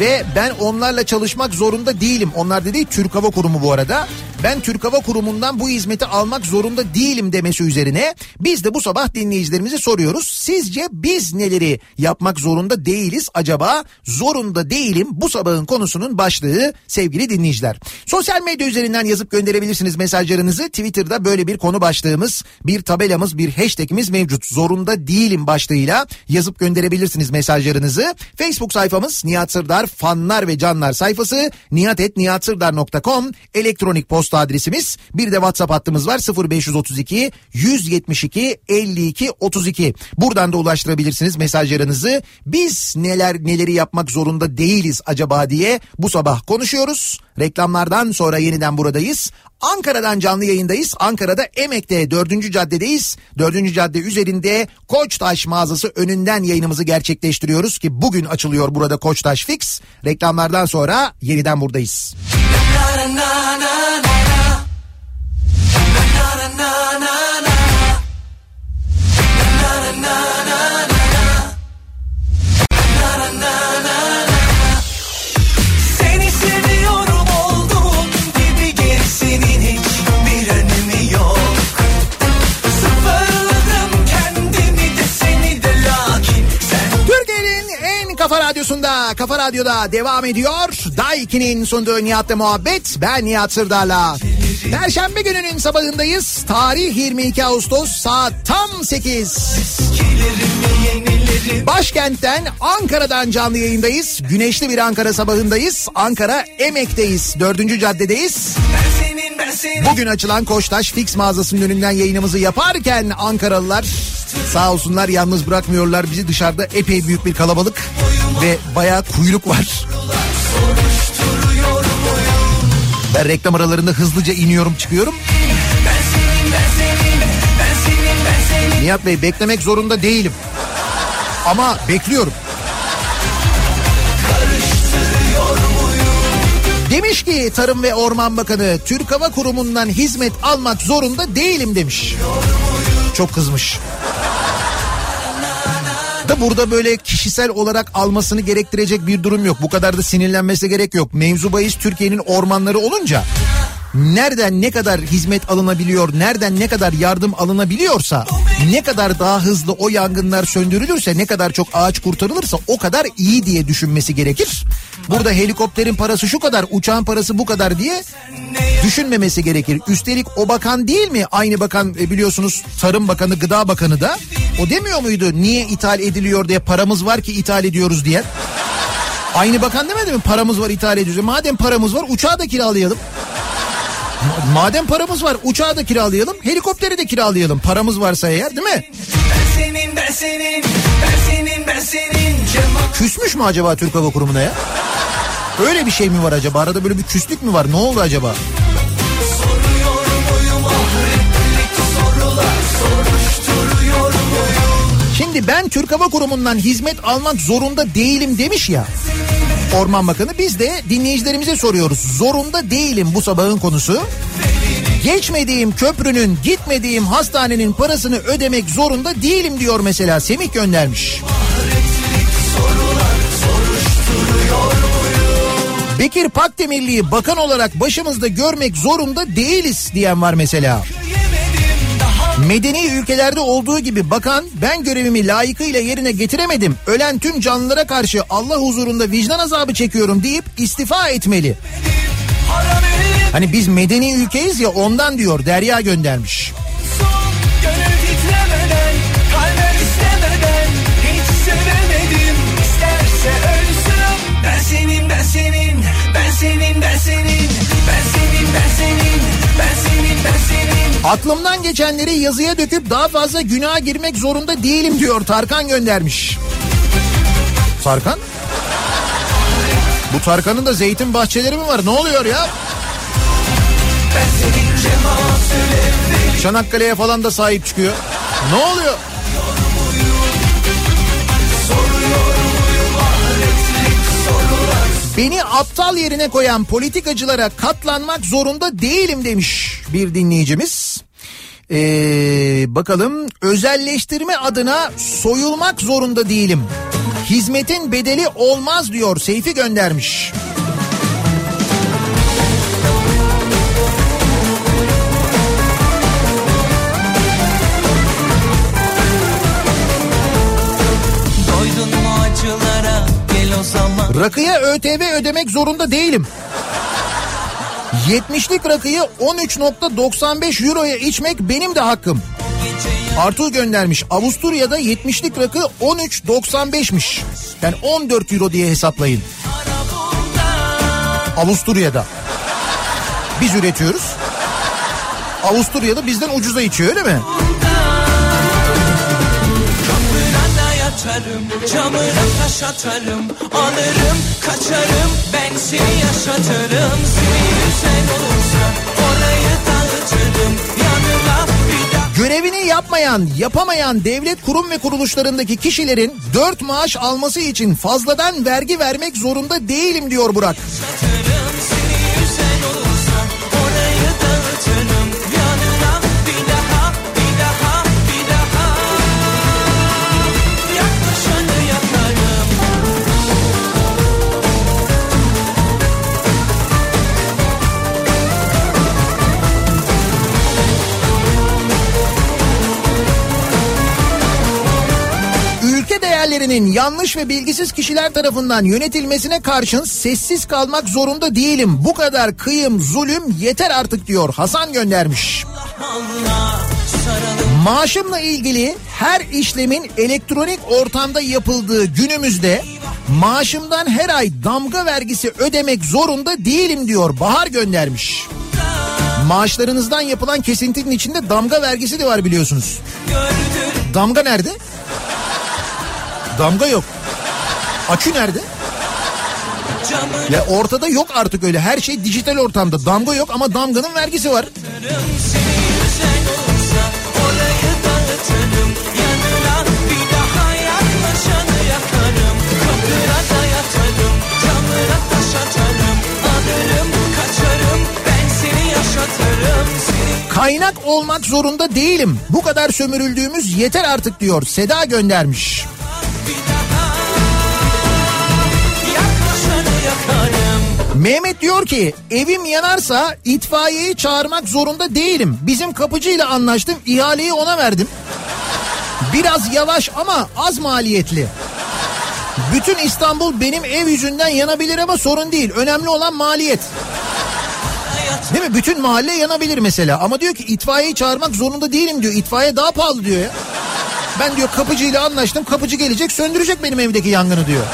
ve ben onlarla çalışmak zorunda değilim. Onlar dediği Türk Hava Kurumu bu arada. Ben Türk Hava Kurumu'ndan bu hizmeti almak zorunda değilim demesi üzerine biz de bu sabah dinleyicilerimize soruyoruz. Sizce biz neleri yapmak zorunda değiliz acaba? Zorunda değilim bu sabahın konusunun başlığı sevgili dinleyiciler. Sosyal medya üzerinden yazıp gönderebilirsiniz mesajlarınızı. Twitter'da böyle bir konu başlığımız, bir tabelamız, bir hashtagimiz mevcut. Zorunda değilim başlığıyla yazıp gönderebilirsiniz mesajlarınızı. Facebook sayfamız Nihat Sırdar fanlar ve canlar sayfası nihatetnihatsırdar.com elektronik posta adresimiz. Bir de WhatsApp hattımız var 0532 172 52 32. Buradan da ulaştırabilirsiniz mesajlarınızı. Biz neler neleri yapmak zorunda değiliz acaba diye bu sabah konuşuyoruz. Reklamlardan sonra yeniden buradayız. Ankara'dan canlı yayındayız. Ankara'da Emek'te 4. caddedeyiz. 4. cadde üzerinde Koçtaş mağazası önünden yayınımızı gerçekleştiriyoruz ki bugün açılıyor burada Koçtaş Fix. Reklamlardan sonra yeniden buradayız. Seni kafa radyosunda, kafa radyoda devam ediyor. Daiki'nin sunduğu Nihat'la muhabbet. Ben Nihat Sırdar'la. Perşembe gününün sabahındayız. Tarih 22 Ağustos saat tam 8. Başkentten Ankara'dan canlı yayındayız. Güneşli bir Ankara sabahındayız. Ankara Emek'teyiz. 4. caddedeyiz. ben senin ben senin Bugün açılan Koçtaş Fix mağazasının önünden yayınımızı yaparken Ankaralılar sağ olsunlar yalnız bırakmıyorlar bizi dışarıda epey büyük bir kalabalık ve bayağı kuyruk var. Ben reklam aralarında hızlıca iniyorum çıkıyorum. Nihat Bey beklemek zorunda değilim. Ama bekliyorum. Demiş ki Tarım ve Orman Bakanı Türk Hava Kurumu'ndan hizmet almak zorunda değilim demiş. Çok kızmış. Da burada böyle kişisel olarak almasını gerektirecek bir durum yok. Bu kadar da sinirlenmesi gerek yok. Mevzu bahis Türkiye'nin ormanları olunca nereden ne kadar hizmet alınabiliyor, nereden ne kadar yardım alınabiliyorsa, ne kadar daha hızlı o yangınlar söndürülürse, ne kadar çok ağaç kurtarılırsa o kadar iyi diye düşünmesi gerekir. Burada helikopterin parası şu kadar, uçağın parası bu kadar diye düşünmemesi gerekir. Üstelik o bakan değil mi? Aynı bakan e, biliyorsunuz Tarım Bakanı, Gıda Bakanı da o demiyor muydu? Niye ithal ediliyor diye paramız var ki ithal ediyoruz diye. Aynı bakan demedi mi? Paramız var ithal ediyoruz. Madem paramız var uçağı da kiralayalım. Ma- Madem paramız var uçağı da kiralayalım, helikopteri de kiralayalım. Paramız varsa eğer değil mi? Ben senin ben senin ben senin ben senin Küsmüş mü acaba Türk Hava Kurumu'na ya? Öyle bir şey mi var acaba? Arada böyle bir küslük mü var? Ne oldu acaba? Şimdi ben Türk Hava Kurumu'ndan hizmet almak zorunda değilim demiş ya. Orman Bakanı biz de dinleyicilerimize soruyoruz. Zorunda değilim bu sabahın konusu. Geçmediğim köprünün, gitmediğim hastanenin parasını ödemek zorunda değilim diyor mesela Semih göndermiş. Bekir Pakdemirli'yi bakan olarak başımızda görmek zorunda değiliz diyen var mesela. Medeni ülkelerde olduğu gibi bakan ben görevimi layıkıyla yerine getiremedim. Ölen tüm canlılara karşı Allah huzurunda vicdan azabı çekiyorum deyip istifa etmeli. Hani biz medeni ülkeyiz ya ondan diyor Derya göndermiş. Senin, ben senin, ben senin Ben senin, ben senin, Aklımdan geçenleri yazıya döküp daha fazla günaha girmek zorunda değilim diyor Tarkan göndermiş. Tarkan? Bu Tarkan'ın da zeytin bahçeleri mi var? Ne oluyor ya? Çanakkale'ye falan da sahip çıkıyor. Ne oluyor? Beni aptal yerine koyan politikacılara katlanmak zorunda değilim demiş bir dinleyicimiz. Ee, bakalım özelleştirme adına soyulmak zorunda değilim. Hizmetin bedeli olmaz diyor Seyfi göndermiş. Doydun zaman Rakıya ÖTV ödemek zorunda değilim. 70'lik rakıyı 13.95 euroya içmek benim de hakkım. Artur göndermiş. Avusturya'da 70'lik rakı 13.95'miş. Yani 14 euro diye hesaplayın. Avusturya'da. Biz üretiyoruz. Avusturya'da bizden ucuza içiyor öyle mi? Yatarım, camına taş atarım Alırım, kaçarım, ben seni yaşatırım Seni güzel olursa orayı dağıtırım Yanına bir daha Görevini yapmayan, yapamayan devlet kurum ve kuruluşlarındaki kişilerin 4 maaş alması için fazladan vergi vermek zorunda değilim diyor Burak. yaşatırım Seni Ülke değerlerinin yanlış ve bilgisiz kişiler tarafından yönetilmesine karşın sessiz kalmak zorunda değilim. Bu kadar kıyım, zulüm yeter artık diyor Hasan göndermiş. Maaşımla ilgili her işlemin elektronik ortamda yapıldığı günümüzde maaşımdan her ay damga vergisi ödemek zorunda değilim diyor Bahar göndermiş. Maaşlarınızdan yapılan kesintinin içinde damga vergisi de var biliyorsunuz. Damga nerede? Damga yok. Akü nerede? Ya ortada yok artık öyle. Her şey dijital ortamda. Damga yok ama damganın vergisi var. Kaynak olmak zorunda değilim. Bu kadar sömürüldüğümüz yeter artık diyor. Seda göndermiş. Mehmet diyor ki evim yanarsa itfaiyeyi çağırmak zorunda değilim. Bizim kapıcıyla anlaştım ihaleyi ona verdim. Biraz yavaş ama az maliyetli. Bütün İstanbul benim ev yüzünden yanabilir ama sorun değil. Önemli olan maliyet. Değil mi? Bütün mahalle yanabilir mesela. Ama diyor ki itfaiyeyi çağırmak zorunda değilim diyor. İtfaiye daha pahalı diyor ya. Ben diyor kapıcıyla anlaştım. Kapıcı gelecek söndürecek benim evdeki yangını diyor.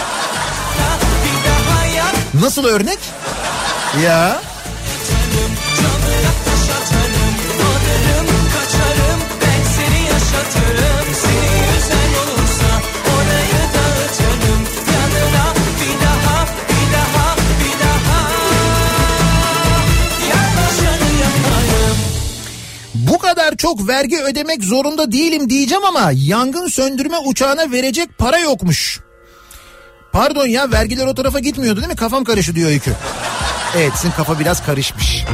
Nasıl örnek? Ya. Kadar çok vergi ödemek zorunda değilim diyeceğim ama yangın söndürme uçağına verecek para yokmuş. Pardon ya vergiler o tarafa gitmiyordu değil mi? Kafam karıştı diyor Öykü. Evet sizin kafa biraz karışmış.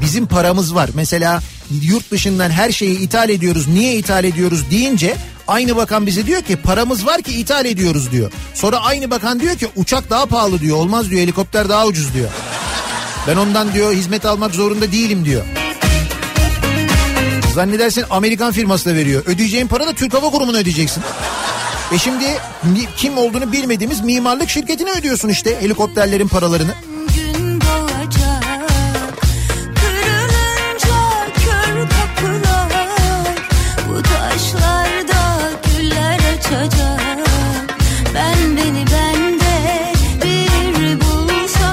Bizim paramız var. Mesela yurt dışından her şeyi ithal ediyoruz. Niye ithal ediyoruz deyince Aynı bakan bize diyor ki paramız var ki ithal ediyoruz diyor. Sonra aynı bakan diyor ki uçak daha pahalı diyor. Olmaz diyor helikopter daha ucuz diyor. Ben ondan diyor hizmet almak zorunda değilim diyor. Zannedersin Amerikan firması da veriyor. Ödeyeceğin para da Türk Hava Kurumu'na ödeyeceksin. E şimdi kim olduğunu bilmediğimiz mimarlık şirketine ödüyorsun işte helikopterlerin paralarını.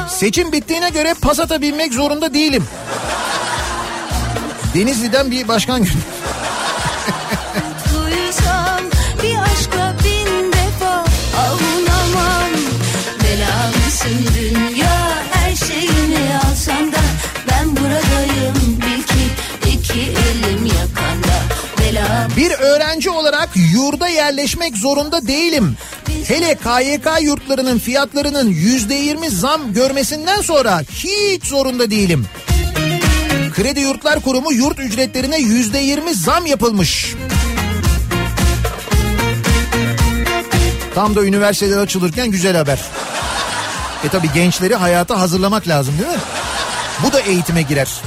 Seçim bittiğine göre Passat'a binmek zorunda değilim. Denizli'den bir başkan gö- olarak yurda yerleşmek zorunda değilim. Hele KYK yurtlarının fiyatlarının yüzde yirmi zam görmesinden sonra hiç zorunda değilim. Kredi Yurtlar Kurumu yurt ücretlerine yüzde yirmi zam yapılmış. Tam da üniversiteler açılırken güzel haber. E tabi gençleri hayata hazırlamak lazım değil mi? Bu da eğitime girer.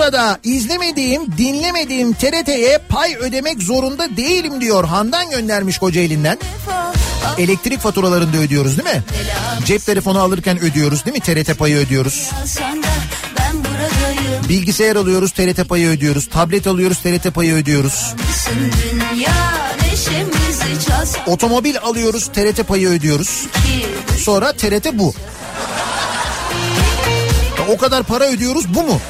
Faturada izlemediğim, dinlemediğim TRT'ye pay ödemek zorunda değilim diyor. Handan göndermiş Kocaeli'nden. Elektrik faturalarında ödüyoruz değil mi? Cep telefonu alırken ödüyoruz değil mi? TRT payı ödüyoruz. da Bilgisayar alıyoruz TRT payı ödüyoruz. Tablet alıyoruz TRT payı ödüyoruz. Otomobil alıyoruz TRT payı ödüyoruz. Sonra TRT bu. O kadar para ödüyoruz bu mu?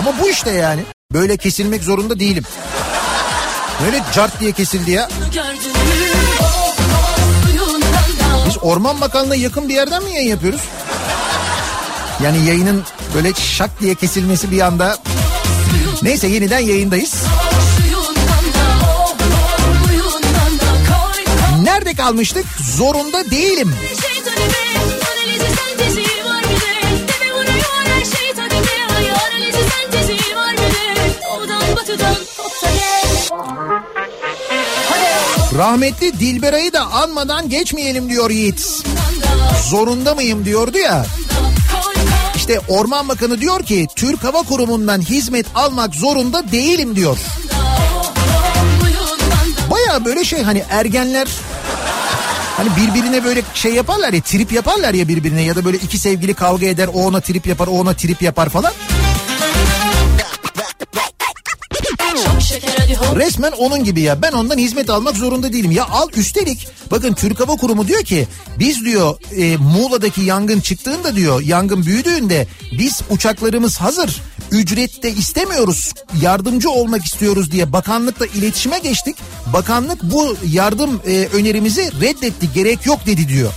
Ama bu işte yani. Böyle kesilmek zorunda değilim. Böyle cart diye kesildi ya. Biz Orman Bakanlığı'na yakın bir yerden mi yayın yapıyoruz? Yani yayının böyle şak diye kesilmesi bir anda... Neyse yeniden yayındayız. Nerede kalmıştık? Zorunda değilim. Rahmetli Dilberay'ı da anmadan geçmeyelim diyor Yiğit. Zorunda mıyım diyordu ya. İşte Orman Bakanı diyor ki Türk Hava Kurumu'ndan hizmet almak zorunda değilim diyor. Baya böyle şey hani ergenler hani birbirine böyle şey yaparlar ya trip yaparlar ya birbirine ya da böyle iki sevgili kavga eder o ona trip yapar o ona trip yapar falan. Resmen onun gibi ya ben ondan hizmet almak zorunda değilim. Ya al üstelik bakın Türk Hava Kurumu diyor ki biz diyor e, Muğla'daki yangın çıktığında diyor yangın büyüdüğünde biz uçaklarımız hazır ücrette istemiyoruz yardımcı olmak istiyoruz diye bakanlıkla iletişime geçtik. Bakanlık bu yardım e, önerimizi reddetti gerek yok dedi diyor.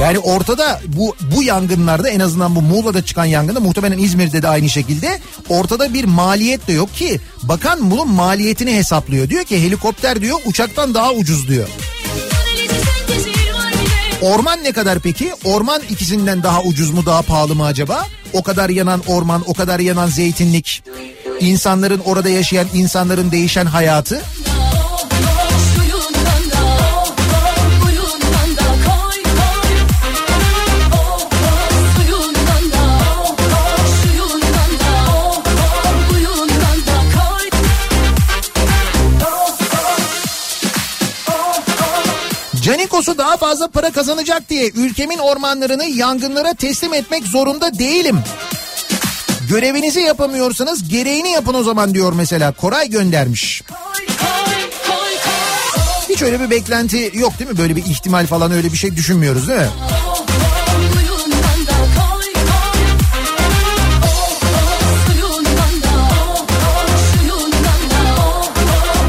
Yani ortada bu bu yangınlarda en azından bu Muğla'da çıkan yangında muhtemelen İzmir'de de aynı şekilde ortada bir maliyet de yok ki bakan bunun maliyetini hesaplıyor. Diyor ki helikopter diyor uçaktan daha ucuz diyor. Orman ne kadar peki? Orman ikisinden daha ucuz mu daha pahalı mı acaba? O kadar yanan orman, o kadar yanan zeytinlik, insanların orada yaşayan insanların değişen hayatı. Canikos'u daha fazla para kazanacak diye ülkemin ormanlarını yangınlara teslim etmek zorunda değilim. Görevinizi yapamıyorsanız gereğini yapın o zaman diyor mesela. Koray göndermiş. Hiç öyle bir beklenti yok değil mi? Böyle bir ihtimal falan öyle bir şey düşünmüyoruz değil mi?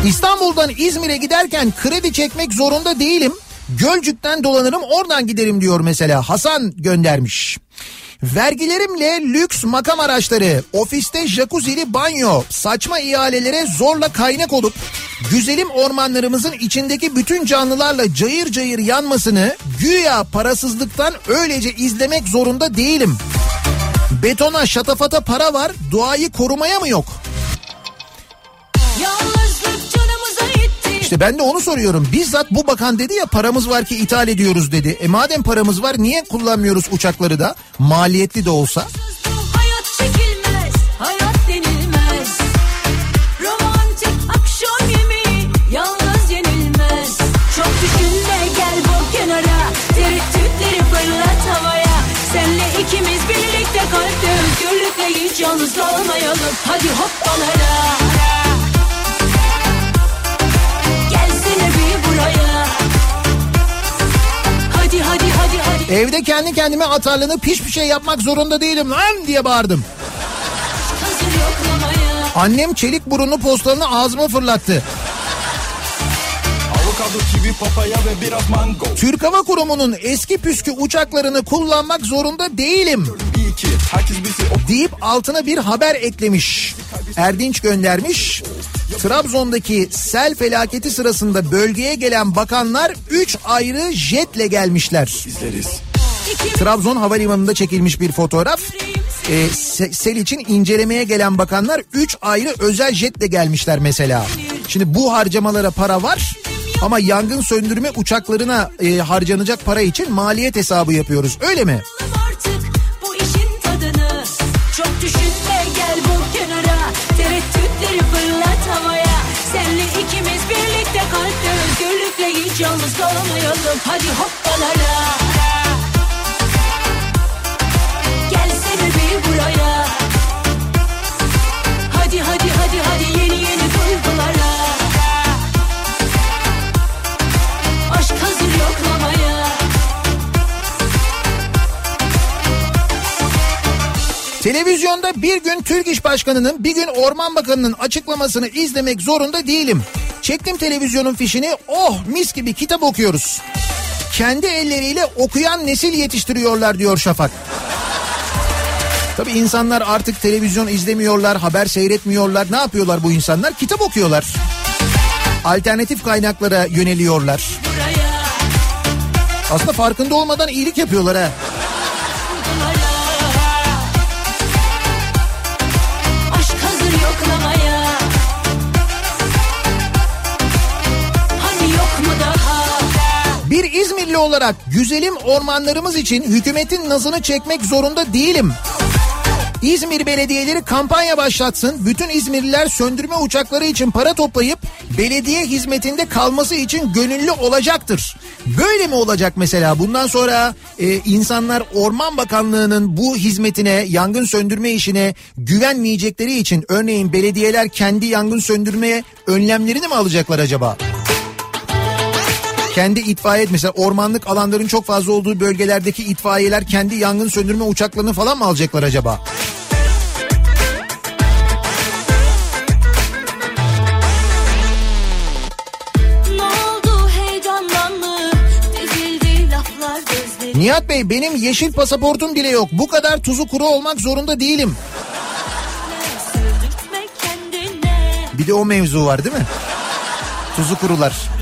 İstanbul'dan İzmir'e giderken kredi çekmek zorunda değilim. Gölcük'ten dolanırım oradan giderim diyor mesela Hasan göndermiş. Vergilerimle lüks makam araçları, ofiste jacuzzi'li banyo, saçma ihalelere zorla kaynak olup güzelim ormanlarımızın içindeki bütün canlılarla cayır cayır yanmasını güya parasızlıktan öylece izlemek zorunda değilim. Betona şatafata para var, doğayı korumaya mı yok? İşte ben de onu soruyorum. Bizzat bu bakan dedi ya paramız var ki ithal ediyoruz dedi. E madem paramız var niye kullanmıyoruz uçakları da? Maliyetli de olsa. Yalnız kalmayalım. Hadi. Gelsene Evde kendi kendime atarlanıp hiçbir şey yapmak zorunda değilim lan diye bağırdım. Annem çelik burunlu postalını ağzıma fırlattı. Kivi. Türk Hava Kurumu'nun eski püskü uçaklarını kullanmak zorunda değilim ki deyip altına bir haber eklemiş. Erdinç göndermiş. Trabzon'daki sel felaketi sırasında bölgeye gelen bakanlar 3 ayrı jetle gelmişler. izleriz. Trabzon Havalimanı'nda çekilmiş bir fotoğraf. Ee, se- sel için incelemeye gelen bakanlar 3 ayrı özel jetle gelmişler mesela. Şimdi bu harcamalara para var ama yangın söndürme uçaklarına e, harcanacak para için maliyet hesabı yapıyoruz. Öyle mi? Yalnız kalmayalım Hadi hoppalara Gelsene bir buraya. Hadi hadi hadi hadi yeni yeni duygulara. Aşk hazır yoklamaya. Televizyonda bir gün Türk İş Başkanı'nın bir gün Orman Bakanı'nın açıklamasını izlemek zorunda değilim. Çektim televizyonun fişini oh mis gibi kitap okuyoruz. Kendi elleriyle okuyan nesil yetiştiriyorlar diyor Şafak. Tabii insanlar artık televizyon izlemiyorlar, haber seyretmiyorlar. Ne yapıyorlar bu insanlar? Kitap okuyorlar. Alternatif kaynaklara yöneliyorlar. Aslında farkında olmadan iyilik yapıyorlar ha. Bir İzmirli olarak güzelim ormanlarımız için hükümetin nazını çekmek zorunda değilim. İzmir belediyeleri kampanya başlatsın. Bütün İzmirliler söndürme uçakları için para toplayıp belediye hizmetinde kalması için gönüllü olacaktır. Böyle mi olacak mesela? Bundan sonra e, insanlar Orman Bakanlığı'nın bu hizmetine, yangın söndürme işine güvenmeyecekleri için örneğin belediyeler kendi yangın söndürmeye önlemlerini mi alacaklar acaba? Kendi itfaiye mesela ormanlık alanların çok fazla olduğu bölgelerdeki itfaiyeler kendi yangın söndürme uçaklarını falan mı alacaklar acaba? Nihat Bey benim yeşil pasaportum bile yok. Bu kadar tuzu kuru olmak zorunda değilim. Bir de o mevzu var değil mi? Tuzu kurular.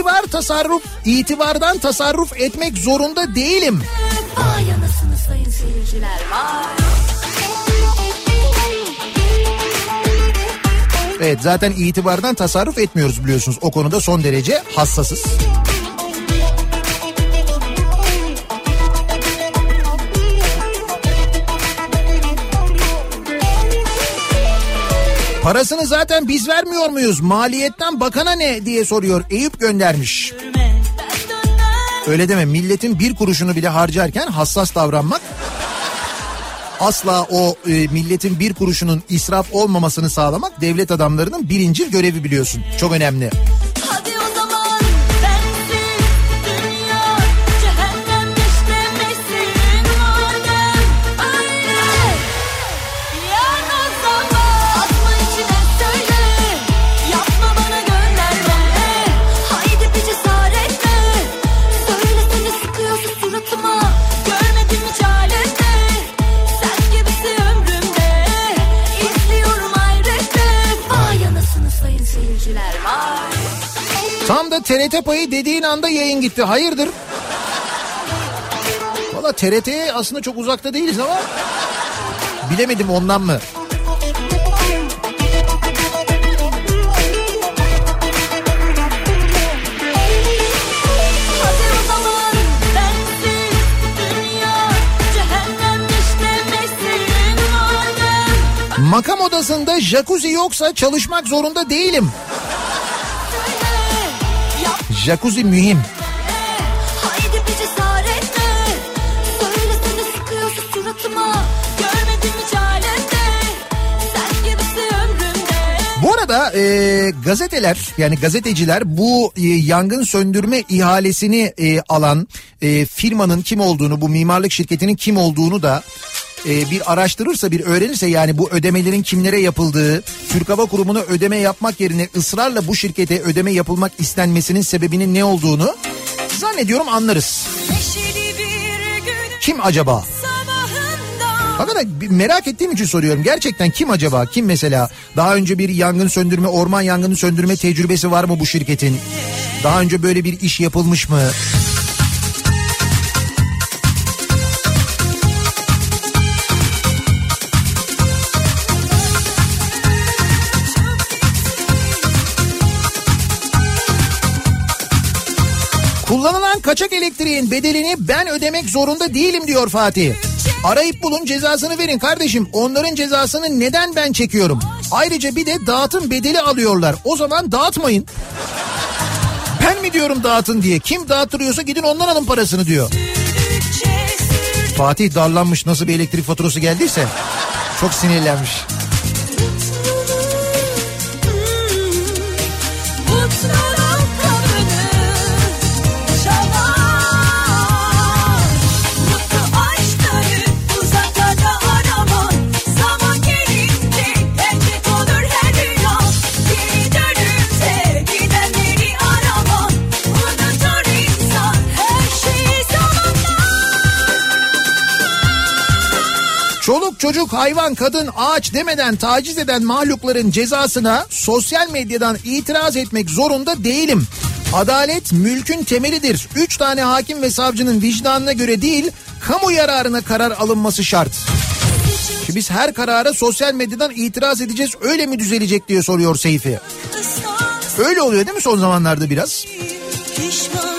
İtibar tasarruf, itibardan tasarruf etmek zorunda değilim. Vay anasını sayın seyirciler Vay Evet zaten itibardan tasarruf etmiyoruz biliyorsunuz. O konuda son derece hassasız. Parasını zaten biz vermiyor muyuz? Maliyetten bakana ne diye soruyor. Eyüp göndermiş. Öyle deme milletin bir kuruşunu bile harcarken hassas davranmak asla o e, milletin bir kuruşunun israf olmamasını sağlamak devlet adamlarının birincil görevi biliyorsun. Çok önemli. Hadi Tam da TRT payı dediğin anda yayın gitti. Hayırdır? Valla TRT'ye aslında çok uzakta değiliz ama bilemedim ondan mı? Makam odasında jacuzzi yoksa çalışmak zorunda değilim. Gibisi ömrümde. Bu arada e, gazeteler yani gazeteciler bu e, yangın söndürme ihalesini e, alan e, firmanın kim olduğunu bu mimarlık şirketinin kim olduğunu da e, bir araştırırsa bir öğrenirse yani bu ödemelerin kimlere yapıldığı Türk Hava Kurumu'na ödeme yapmak yerine ısrarla bu şirkete ödeme yapılmak istenmesinin sebebinin ne olduğunu zannediyorum anlarız. Kim acaba? bir merak ettiğim için soruyorum. Gerçekten kim acaba? Kim mesela? Daha önce bir yangın söndürme, orman yangını söndürme tecrübesi var mı bu şirketin? Daha önce böyle bir iş yapılmış mı? Kullanılan kaçak elektriğin bedelini ben ödemek zorunda değilim diyor Fatih. Arayıp bulun cezasını verin kardeşim. Onların cezasını neden ben çekiyorum? Ayrıca bir de dağıtım bedeli alıyorlar. O zaman dağıtmayın. Ben mi diyorum dağıtın diye? Kim dağıtırıyorsa gidin ondan alın parasını diyor. Fatih darlanmış nasıl bir elektrik faturası geldiyse çok sinirlenmiş. Çocuk hayvan kadın ağaç demeden taciz eden mahlukların cezasına sosyal medyadan itiraz etmek zorunda değilim. Adalet mülkün temelidir. Üç tane hakim ve savcının vicdanına göre değil kamu yararına karar alınması şart. Şimdi biz her karara sosyal medyadan itiraz edeceğiz öyle mi düzelecek diye soruyor Seyfi. Öyle oluyor değil mi son zamanlarda biraz? Pişman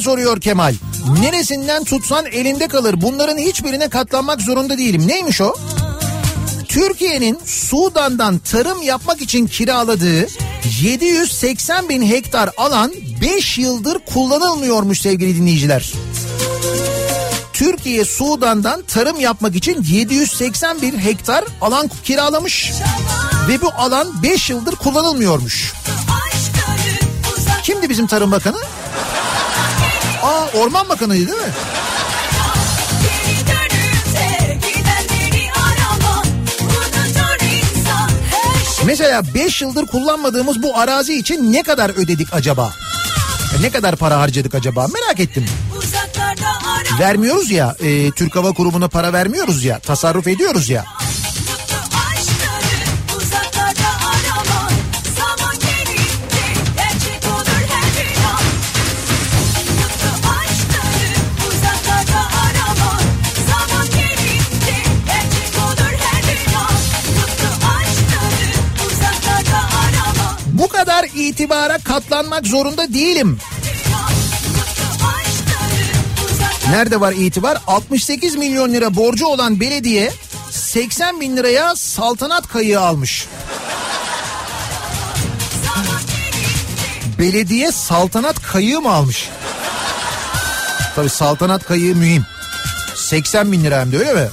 soruyor Kemal. Neresinden tutsan elinde kalır. Bunların hiçbirine katlanmak zorunda değilim. Neymiş o? Türkiye'nin Sudan'dan tarım yapmak için kiraladığı 780 bin hektar alan 5 yıldır kullanılmıyormuş sevgili dinleyiciler. Türkiye Sudan'dan tarım yapmak için 780 bin hektar alan kiralamış ve bu alan 5 yıldır kullanılmıyormuş. Kimdi bizim Tarım Bakanı? Aa Orman Bakanı'ydı değil mi? şey Mesela 5 yıldır kullanmadığımız bu arazi için ne kadar ödedik acaba? Ne kadar para harcadık acaba? Merak ettim. Vermiyoruz ya, e, Türk Hava Kurumu'na para vermiyoruz ya, tasarruf ediyoruz ya. İtibara katlanmak zorunda değilim. Nerede var itibar? 68 milyon lira borcu olan belediye 80 bin liraya saltanat kayığı almış. Belediye saltanat kayığı mı almış? Tabii saltanat kayığı mühim. 80 bin lira hem de öyle mi?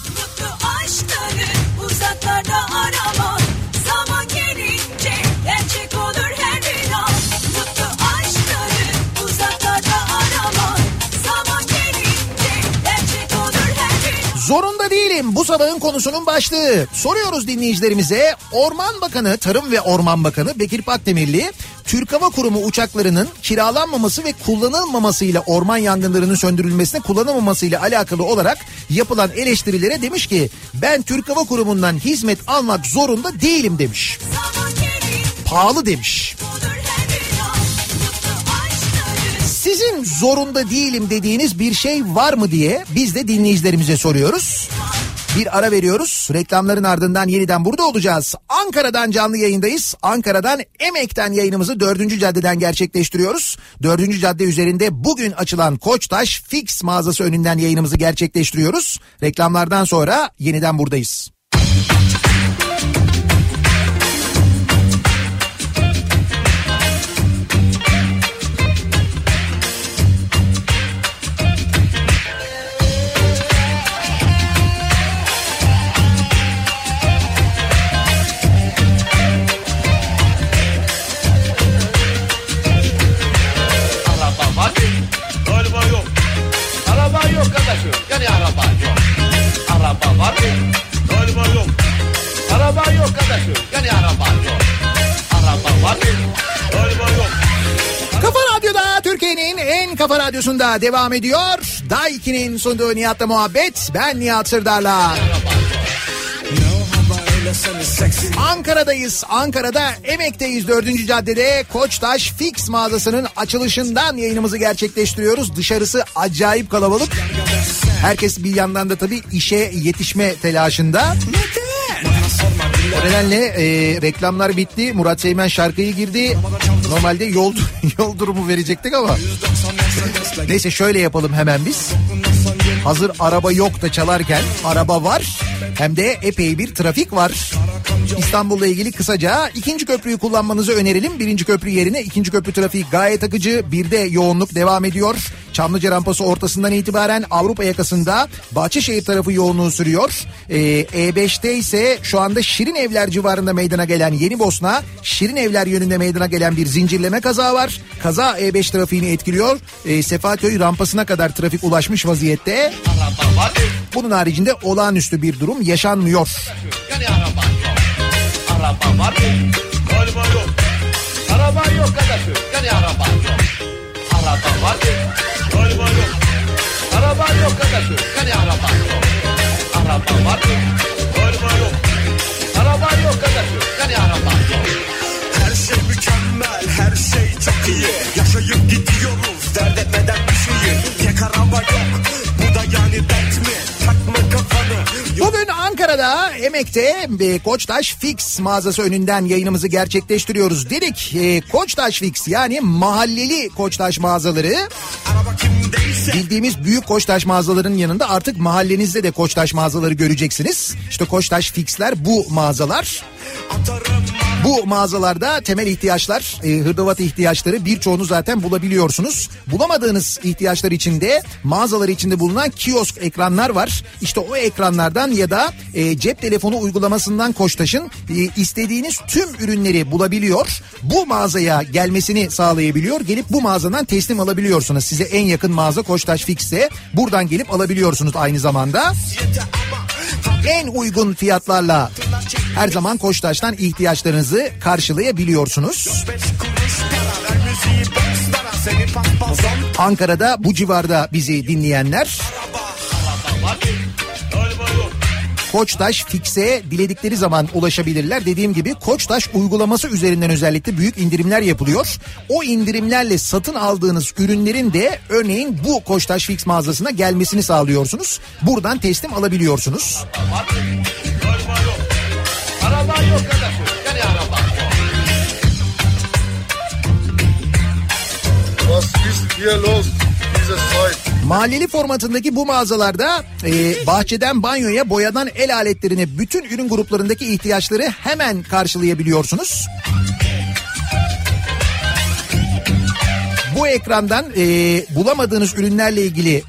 Zorunda değilim bu sabahın konusunun başlığı. Soruyoruz dinleyicilerimize. Orman Bakanı, Tarım ve Orman Bakanı Bekir Pakdemirli, Türk Hava Kurumu uçaklarının kiralanmaması ve kullanılmamasıyla orman yangınlarının söndürülmesine kullanılmamasıyla alakalı olarak yapılan eleştirilere demiş ki ben Türk Hava Kurumu'ndan hizmet almak zorunda değilim demiş. Pahalı demiş. Sizin zorunda değilim dediğiniz bir şey var mı diye biz de dinleyicilerimize soruyoruz. Bir ara veriyoruz. Reklamların ardından yeniden burada olacağız. Ankara'dan canlı yayındayız. Ankara'dan Emek'ten yayınımızı 4. caddeden gerçekleştiriyoruz. 4. cadde üzerinde bugün açılan Koçtaş Fix mağazası önünden yayınımızı gerçekleştiriyoruz. Reklamlardan sonra yeniden buradayız. Galiba yok. Araba yok kardeşim. Yani araba yok. Araba var mı? Galiba yok. Kafa Radyo'da Türkiye'nin en kafa radyosunda devam ediyor. Daiki'nin sunduğu Nihat'la muhabbet. Ben Nihat Sırdar'la. Ankara'dayız. Ankara'da Emek'teyiz 4. caddede Koçtaş Fix mağazasının açılışından yayınımızı gerçekleştiriyoruz. Dışarısı acayip kalabalık. Herkes bir yandan da tabii işe yetişme telaşında. O nedenle e, reklamlar bitti. Murat Seymen şarkıyı girdi. Normalde yol yol durumu verecektik ama. Neyse şöyle yapalım hemen biz. Hazır araba yok da çalarken araba var. Hem de epey bir trafik var. İstanbul'la ilgili kısaca ikinci köprüyü kullanmanızı önerelim. Birinci köprü yerine ikinci köprü trafiği gayet akıcı. Bir de yoğunluk devam ediyor. Çamlıca rampası ortasından itibaren Avrupa yakasında Bahçeşehir tarafı yoğunluğu sürüyor. Ee, E5'te ise şu anda Şirin Evler civarında meydana gelen Yeni Bosna, Şirin Evler yönünde meydana gelen bir zincirleme kaza var. Kaza E5 trafiğini etkiliyor. Ee, Sefaköy rampasına kadar trafik ulaşmış vaziyette. Araba var mı? Bunun haricinde olağanüstü bir durum yaşanmıyor. Yani araba yok. Araba var mı? Galiba yok. Araba yok kardeşim. Yani araba yok. Araba var mı? Galiba yok. Araba yok kardeşim. Yani araba yok. Araba var mı? Galiba yok. Araba yok kardeşim. Yani araba yok. Her şey mükemmel, her şey çok iyi. Yaşayıp gidiyoruz, dert etmeden bir şeyi. Ankara'da Emek'te e, Koçtaş Fix mağazası önünden yayınımızı gerçekleştiriyoruz. Dedik e, Koçtaş Fix yani mahalleli Koçtaş mağazaları bildiğimiz büyük Koçtaş mağazalarının yanında artık mahallenizde de Koçtaş mağazaları göreceksiniz. İşte Koçtaş Fix'ler bu mağazalar. atarım. Bu mağazalarda temel ihtiyaçlar, e, hırdavat ihtiyaçları birçoğunu zaten bulabiliyorsunuz. Bulamadığınız ihtiyaçlar içinde mağazalar içinde bulunan kiosk ekranlar var. İşte o ekranlardan ya da e, cep telefonu uygulamasından Koçtaş'ın e, istediğiniz tüm ürünleri bulabiliyor. Bu mağazaya gelmesini sağlayabiliyor. Gelip bu mağazadan teslim alabiliyorsunuz. Size en yakın mağaza Koçtaş Fix'te. Buradan gelip alabiliyorsunuz aynı zamanda en uygun fiyatlarla her zaman Koçtaş'tan ihtiyaçlarınızı karşılayabiliyorsunuz. Seni paspazon. Ankara'da bu civarda bizi dinleyenler Araba. Koçtaş Fix'e diledikleri zaman ulaşabilirler. Dediğim gibi Koçtaş uygulaması üzerinden özellikle büyük indirimler yapılıyor. O indirimlerle satın aldığınız ürünlerin de örneğin bu Koçtaş Fix mağazasına gelmesini sağlıyorsunuz. Buradan teslim alabiliyorsunuz. Galiba yok. Araba yok Mahalleli formatındaki bu mağazalarda e, bahçeden banyoya boyadan el aletlerine bütün ürün gruplarındaki ihtiyaçları hemen karşılayabiliyorsunuz. bu ekrandan e, bulamadığınız ürünlerle ilgili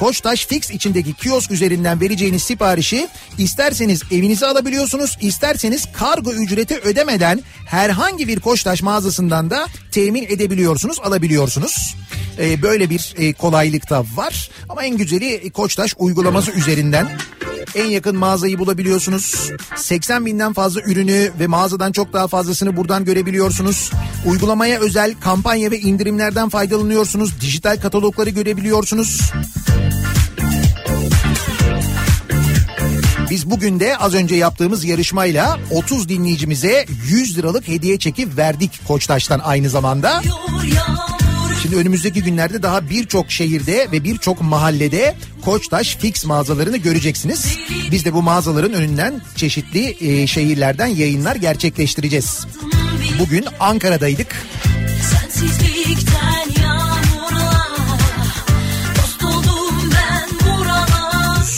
Koçtaş Fix içindeki kiosk üzerinden vereceğiniz siparişi isterseniz evinize alabiliyorsunuz, isterseniz kargo ücreti ödemeden herhangi bir Koçtaş mağazasından da temin edebiliyorsunuz, alabiliyorsunuz. Ee, böyle bir e, kolaylık da var ama en güzeli Koçtaş uygulaması üzerinden en yakın mağazayı bulabiliyorsunuz. 80 binden fazla ürünü ve mağazadan çok daha fazlasını buradan görebiliyorsunuz. Uygulamaya özel kampanya ve indirimlerden faydalanıyorsunuz. Dijital katalogları görebiliyorsunuz. Biz bugün de az önce yaptığımız yarışmayla 30 dinleyicimize 100 liralık hediye çeki verdik Koçtaş'tan aynı zamanda. Şimdi önümüzdeki günlerde daha birçok şehirde ve birçok mahallede Koçtaş Fix mağazalarını göreceksiniz. Biz de bu mağazaların önünden çeşitli e, şehirlerden yayınlar gerçekleştireceğiz. Bugün Ankara'daydık.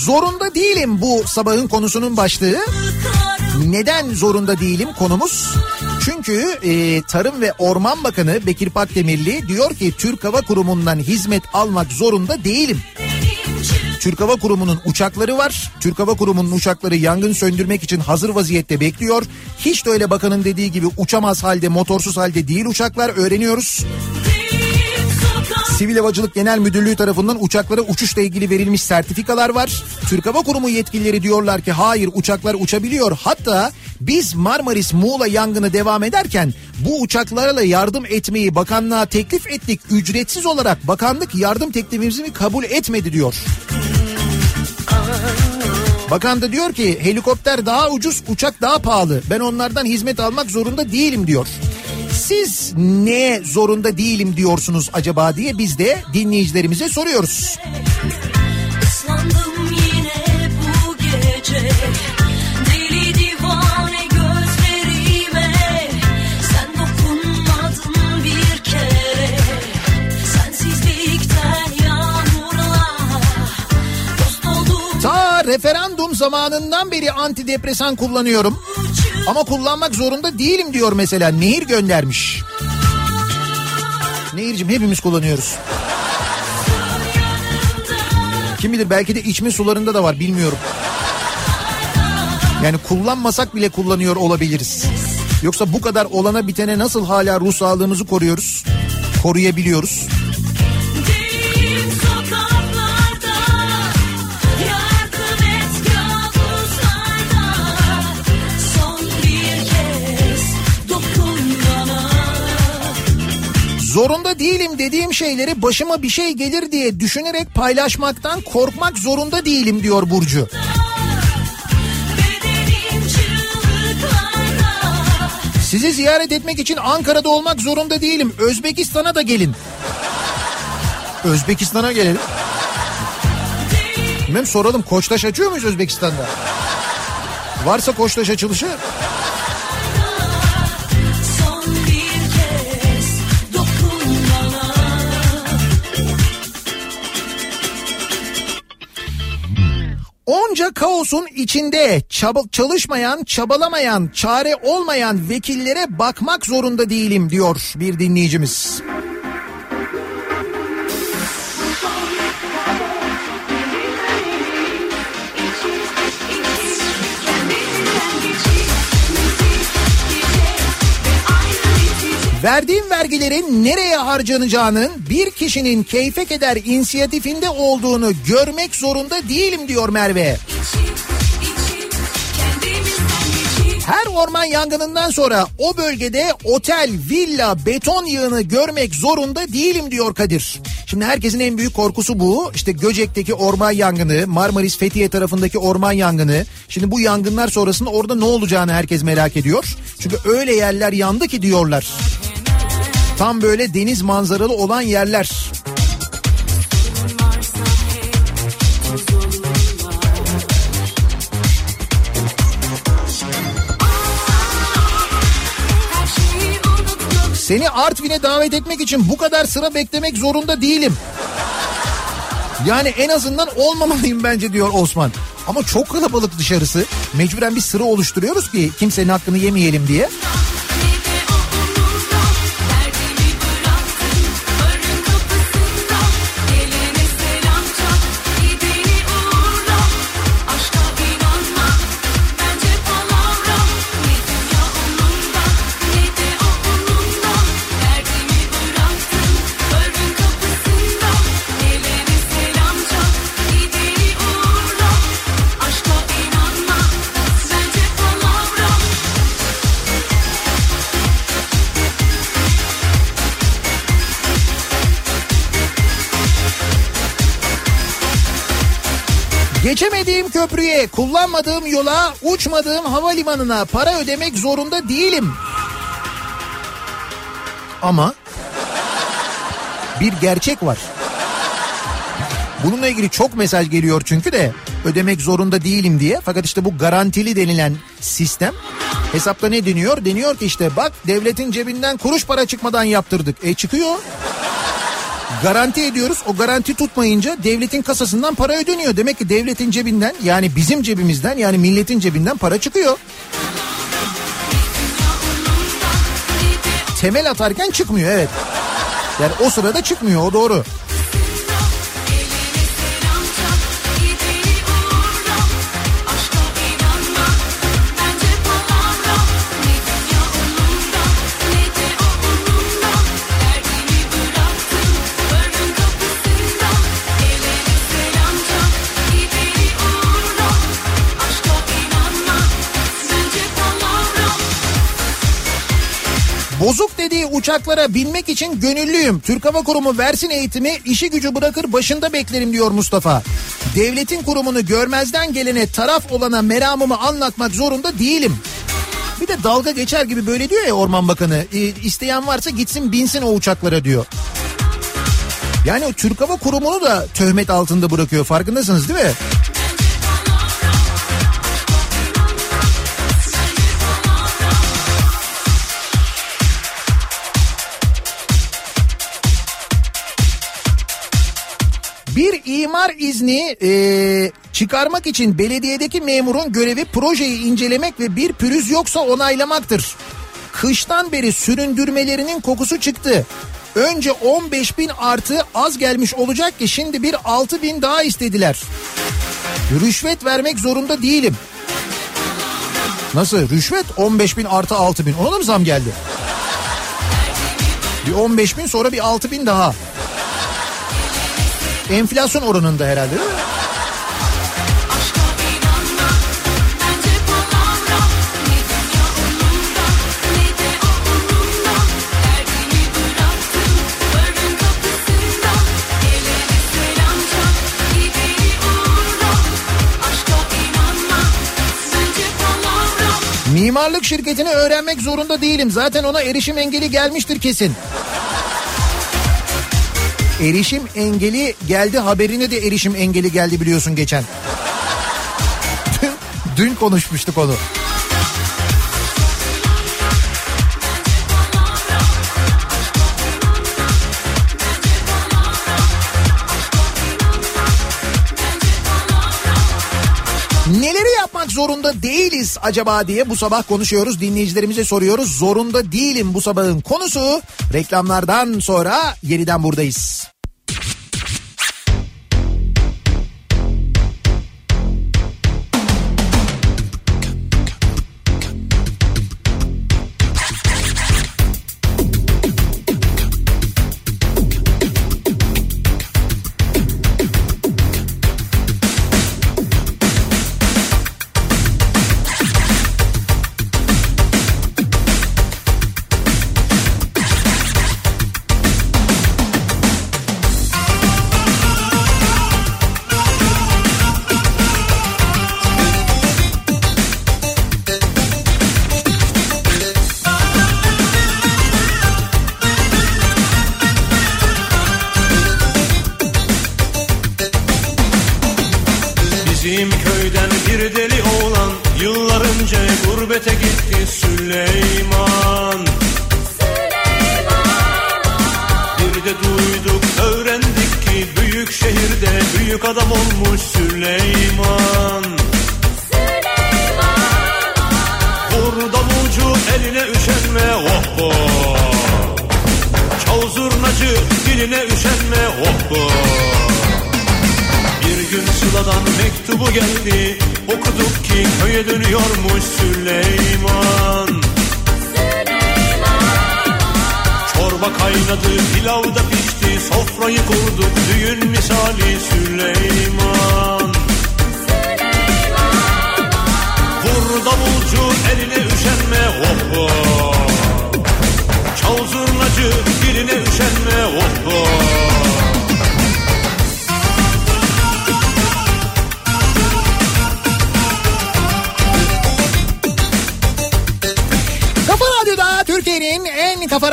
Zorunda değilim bu sabahın konusunun başlığı. Neden zorunda değilim konumuz? Çünkü e, Tarım ve Orman Bakanı Bekir Pakdemirli diyor ki Türk Hava Kurumu'ndan hizmet almak zorunda değilim. Türk Hava Kurumu'nun uçakları var. Türk Hava Kurumu'nun uçakları yangın söndürmek için hazır vaziyette bekliyor. Hiç de öyle bakanın dediği gibi uçamaz halde, motorsuz halde değil uçaklar öğreniyoruz. Sivil Havacılık Genel Müdürlüğü tarafından uçaklara uçuşla ilgili verilmiş sertifikalar var. Türk Hava Kurumu yetkilileri diyorlar ki hayır uçaklar uçabiliyor. Hatta biz Marmaris Muğla yangını devam ederken bu uçaklarla yardım etmeyi bakanlığa teklif ettik. Ücretsiz olarak bakanlık yardım teklifimizi kabul etmedi diyor. Bakan da diyor ki helikopter daha ucuz uçak daha pahalı. Ben onlardan hizmet almak zorunda değilim diyor. Siz ne zorunda değilim diyorsunuz acaba diye biz de dinleyicilerimize soruyoruz. Islandım yine bu gece referandum zamanından beri antidepresan kullanıyorum. Ama kullanmak zorunda değilim diyor mesela. Nehir göndermiş. Nehir'cim hepimiz kullanıyoruz. Kim bilir belki de içme sularında da var bilmiyorum. Yani kullanmasak bile kullanıyor olabiliriz. Yoksa bu kadar olana bitene nasıl hala ruh sağlığımızı koruyoruz? Koruyabiliyoruz. Zorunda değilim dediğim şeyleri başıma bir şey gelir diye düşünerek paylaşmaktan korkmak zorunda değilim diyor Burcu. Sizi ziyaret etmek için Ankara'da olmak zorunda değilim. Özbekistan'a da gelin. Özbekistan'a gelelim. Bilmem soralım Koçtaş açıyor muyuz Özbekistan'da? Varsa Koçtaş açılışı Onca kaosun içinde çaba, çalışmayan, çabalamayan, çare olmayan vekillere bakmak zorunda değilim diyor bir dinleyicimiz. Verdiğim vergilerin nereye harcanacağının bir kişinin keyfe keder inisiyatifinde olduğunu görmek zorunda değilim diyor Merve. Her orman yangınından sonra o bölgede otel, villa, beton yığını görmek zorunda değilim diyor Kadir. Şimdi herkesin en büyük korkusu bu. İşte Göcek'teki orman yangını, Marmaris Fethiye tarafındaki orman yangını. Şimdi bu yangınlar sonrasında orada ne olacağını herkes merak ediyor. Çünkü öyle yerler yandı ki diyorlar. Tam böyle deniz manzaralı olan yerler. Seni Artvin'e davet etmek için bu kadar sıra beklemek zorunda değilim. Yani en azından olmamalıyım bence diyor Osman. Ama çok kalabalık dışarısı. Mecburen bir sıra oluşturuyoruz ki kimsenin hakkını yemeyelim diye. Köprüye, kullanmadığım yola, uçmadığım havalimanına para ödemek zorunda değilim. Ama bir gerçek var. Bununla ilgili çok mesaj geliyor çünkü de ödemek zorunda değilim diye. Fakat işte bu garantili denilen sistem hesapta ne deniyor? Deniyor ki işte bak devletin cebinden kuruş para çıkmadan yaptırdık. E çıkıyor. Garanti ediyoruz. O garanti tutmayınca devletin kasasından para ödeniyor. Demek ki devletin cebinden yani bizim cebimizden yani milletin cebinden para çıkıyor. Temel atarken çıkmıyor evet. Yani o sırada çıkmıyor o doğru. Bozuk dediği uçaklara binmek için gönüllüyüm. Türk Hava Kurumu versin eğitimi işi gücü bırakır başında beklerim diyor Mustafa. Devletin kurumunu görmezden gelene taraf olana meramımı anlatmak zorunda değilim. Bir de dalga geçer gibi böyle diyor ya Orman Bakanı. E, isteyen varsa gitsin binsin o uçaklara diyor. Yani o Türk Hava Kurumu'nu da töhmet altında bırakıyor farkındasınız değil mi? Bir imar izni e, çıkarmak için belediyedeki memurun görevi projeyi incelemek ve bir pürüz yoksa onaylamaktır. Kıştan beri süründürmelerinin kokusu çıktı. Önce 15 bin artı az gelmiş olacak ki şimdi bir 6 bin daha istediler. Rüşvet vermek zorunda değilim. Nasıl rüşvet 15 bin artı 6 bin ona da mı zam geldi? Bir 15 bin sonra bir 6 bin daha. Enflasyon oranında herhalde değil mi? Mimarlık şirketini öğrenmek zorunda değilim. Zaten ona erişim engeli gelmiştir kesin. Erişim engeli geldi haberine de erişim engeli geldi biliyorsun geçen. Dün, dün konuşmuştuk onu. Neleri yapmak zorunda değiliz acaba diye bu sabah konuşuyoruz. Dinleyicilerimize soruyoruz. Zorunda değilim bu sabahın konusu. Reklamlardan sonra yeniden buradayız.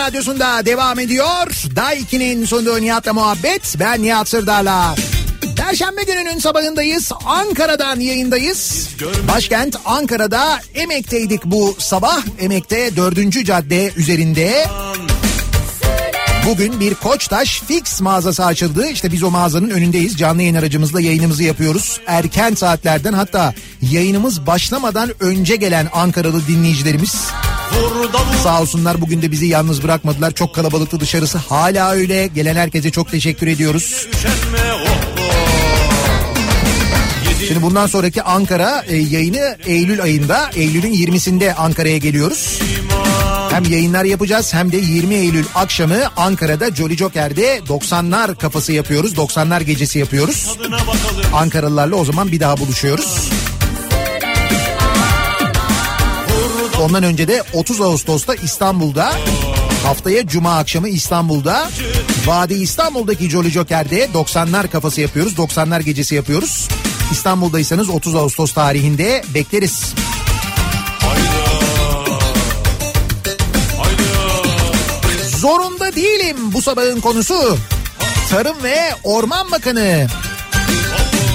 Radyosunda devam ediyor. Daiki'nin sunduğu Nihat'la muhabbet. Ben Nihat Sırdar'la. Perşembe gününün sabahındayız. Ankara'dan yayındayız. Başkent Ankara'da Emek'teydik bu sabah. Emek'te 4. cadde üzerinde. Bugün bir Koçtaş Fix mağazası açıldı. İşte biz o mağazanın önündeyiz. Canlı yayın aracımızla yayınımızı yapıyoruz. Erken saatlerden hatta yayınımız başlamadan önce gelen Ankaralı dinleyicilerimiz Sağ olsunlar bugün de bizi yalnız bırakmadılar. Çok kalabalıktı dışarısı. Hala öyle. Gelen herkese çok teşekkür ediyoruz. Şimdi bundan sonraki Ankara e, yayını Eylül ayında, Eylül'ün 20'sinde Ankara'ya geliyoruz. Hem yayınlar yapacağız hem de 20 Eylül akşamı Ankara'da Jolly Joker'de 90'lar kafası yapıyoruz. 90'lar gecesi yapıyoruz. Ankaralılarla o zaman bir daha buluşuyoruz. Ondan önce de 30 Ağustos'ta İstanbul'da haftaya Cuma akşamı İstanbul'da Vadi İstanbul'daki Jolly Joker'de 90'lar kafası yapıyoruz. 90'lar gecesi yapıyoruz. İstanbul'daysanız 30 Ağustos tarihinde bekleriz. Zorunda değilim bu sabahın konusu. Tarım ve Orman Bakanı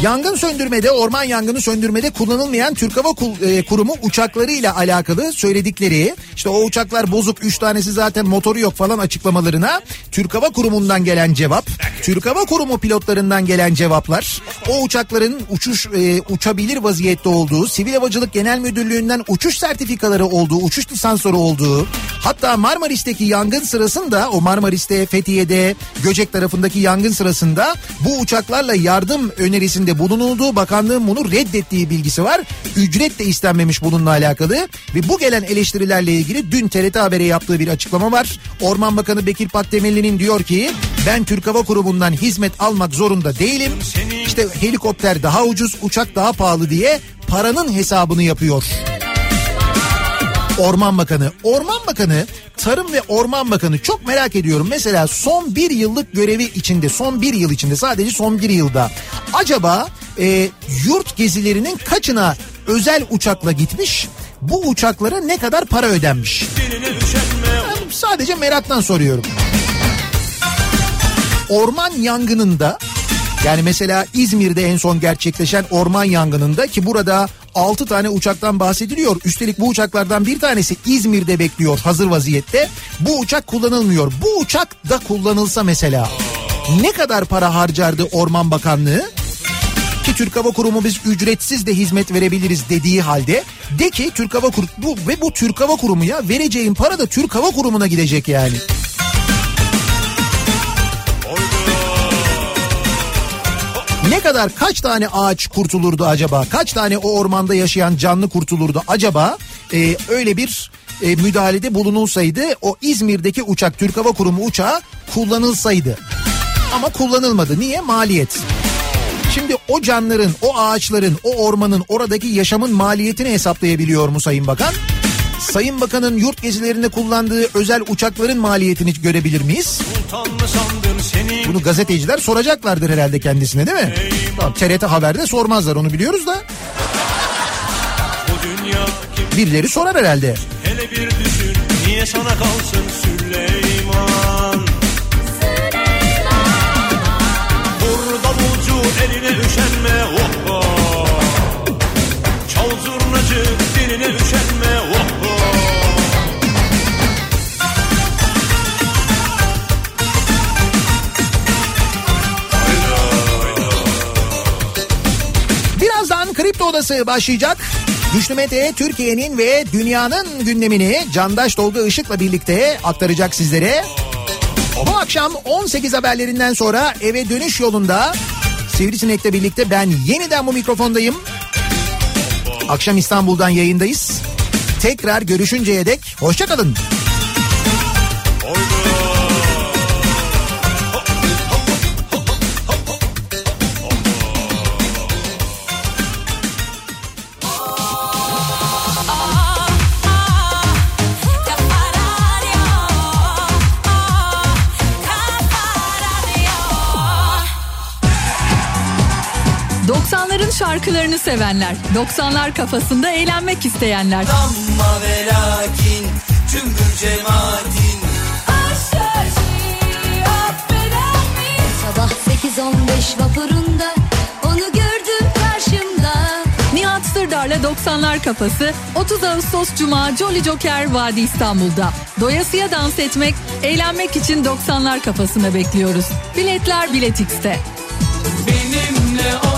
Yangın söndürmede, orman yangını söndürmede kullanılmayan Türk Hava e, Kurumu uçaklarıyla alakalı söyledikleri, işte o uçaklar bozuk 3 tanesi zaten motoru yok falan açıklamalarına Türk Hava Kurumu'ndan gelen cevap, Türk Hava Kurumu pilotlarından gelen cevaplar, o uçakların uçuş e, uçabilir vaziyette olduğu, Sivil Havacılık Genel Müdürlüğü'nden uçuş sertifikaları olduğu, uçuş lisansları olduğu, hatta Marmaris'teki yangın sırasında o Marmaris'te, Fethiye'de, Göcek tarafındaki yangın sırasında bu uçaklarla yardım önerisinde bulunulduğu bakanlığın bunu reddettiği bilgisi var. Ücret de istenmemiş bununla alakalı ve bu gelen eleştirilerle ilgili dün TRT Haber'e yaptığı bir açıklama var. Orman Bakanı Bekir Pakdemirli'nin diyor ki ben Türk Hava Kurumu'ndan hizmet almak zorunda değilim. İşte helikopter daha ucuz, uçak daha pahalı diye paranın hesabını yapıyor. Orman Bakanı. Orman Bakanı, Tarım ve Orman Bakanı çok merak ediyorum. Mesela son bir yıllık görevi içinde, son bir yıl içinde sadece son bir yılda acaba e, yurt gezilerinin kaçına özel uçakla gitmiş? Bu uçaklara ne kadar para ödenmiş? Ben sadece meraktan soruyorum. Orman yangınında yani mesela İzmir'de en son gerçekleşen orman yangınında ki burada 6 tane uçaktan bahsediliyor. Üstelik bu uçaklardan bir tanesi İzmir'de bekliyor hazır vaziyette. Bu uçak kullanılmıyor. Bu uçak da kullanılsa mesela ne kadar para harcardı Orman Bakanlığı? Ki Türk Hava Kurumu biz ücretsiz de hizmet verebiliriz dediği halde de ki Türk Hava Kurumu bu, ve bu Türk Hava Kurumu ya vereceğin para da Türk Hava Kurumu'na gidecek yani. Ne kadar kaç tane ağaç kurtulurdu acaba? Kaç tane o ormanda yaşayan canlı kurtulurdu acaba? Ee, öyle bir e, müdahalede bulunulsaydı o İzmir'deki uçak Türk Hava Kurumu uçağı kullanılsaydı. Ama kullanılmadı. Niye? Maliyet. Şimdi o canların, o ağaçların, o ormanın, oradaki yaşamın maliyetini hesaplayabiliyor mu Sayın Bakan? Sayın Bakan'ın yurt gezilerinde kullandığı özel uçakların maliyetini görebilir miyiz? Bunu gazeteciler soracaklardır herhalde kendisine değil mi? Tamam, TRT Haber'de sormazlar onu biliyoruz da. Birileri sorar herhalde. Hele bir düşün niye sana kalsın Süleyman Vur davulcu eline üşenme oh oh Çal zurnacı diline üşenme Odası başlayacak. Güçlü Mete Türkiye'nin ve dünyanın gündemini Candaş Tolga Işık'la birlikte aktaracak sizlere. Bu akşam 18 haberlerinden sonra eve dönüş yolunda Sivrisinek'le birlikte ben yeniden bu mikrofondayım. Akşam İstanbul'dan yayındayız. Tekrar görüşünceye dek hoşçakalın. Şarkılarını sevenler, 90'lar kafasında eğlenmek isteyenler. Ama ve lakin cümbür cemaatin Sabah 8.15 vapurunda onu gördüm karşımda. Nihat Sırdar'la 90'lar kafası 30 Ağustos Cuma Jolly Joker Vadi İstanbul'da. Doyasıya dans etmek, eğlenmek için 90'lar kafasına bekliyoruz. Biletler Bilet X'te. benimle oynama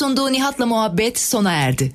sunduğu Nihat'la muhabbet sona erdi.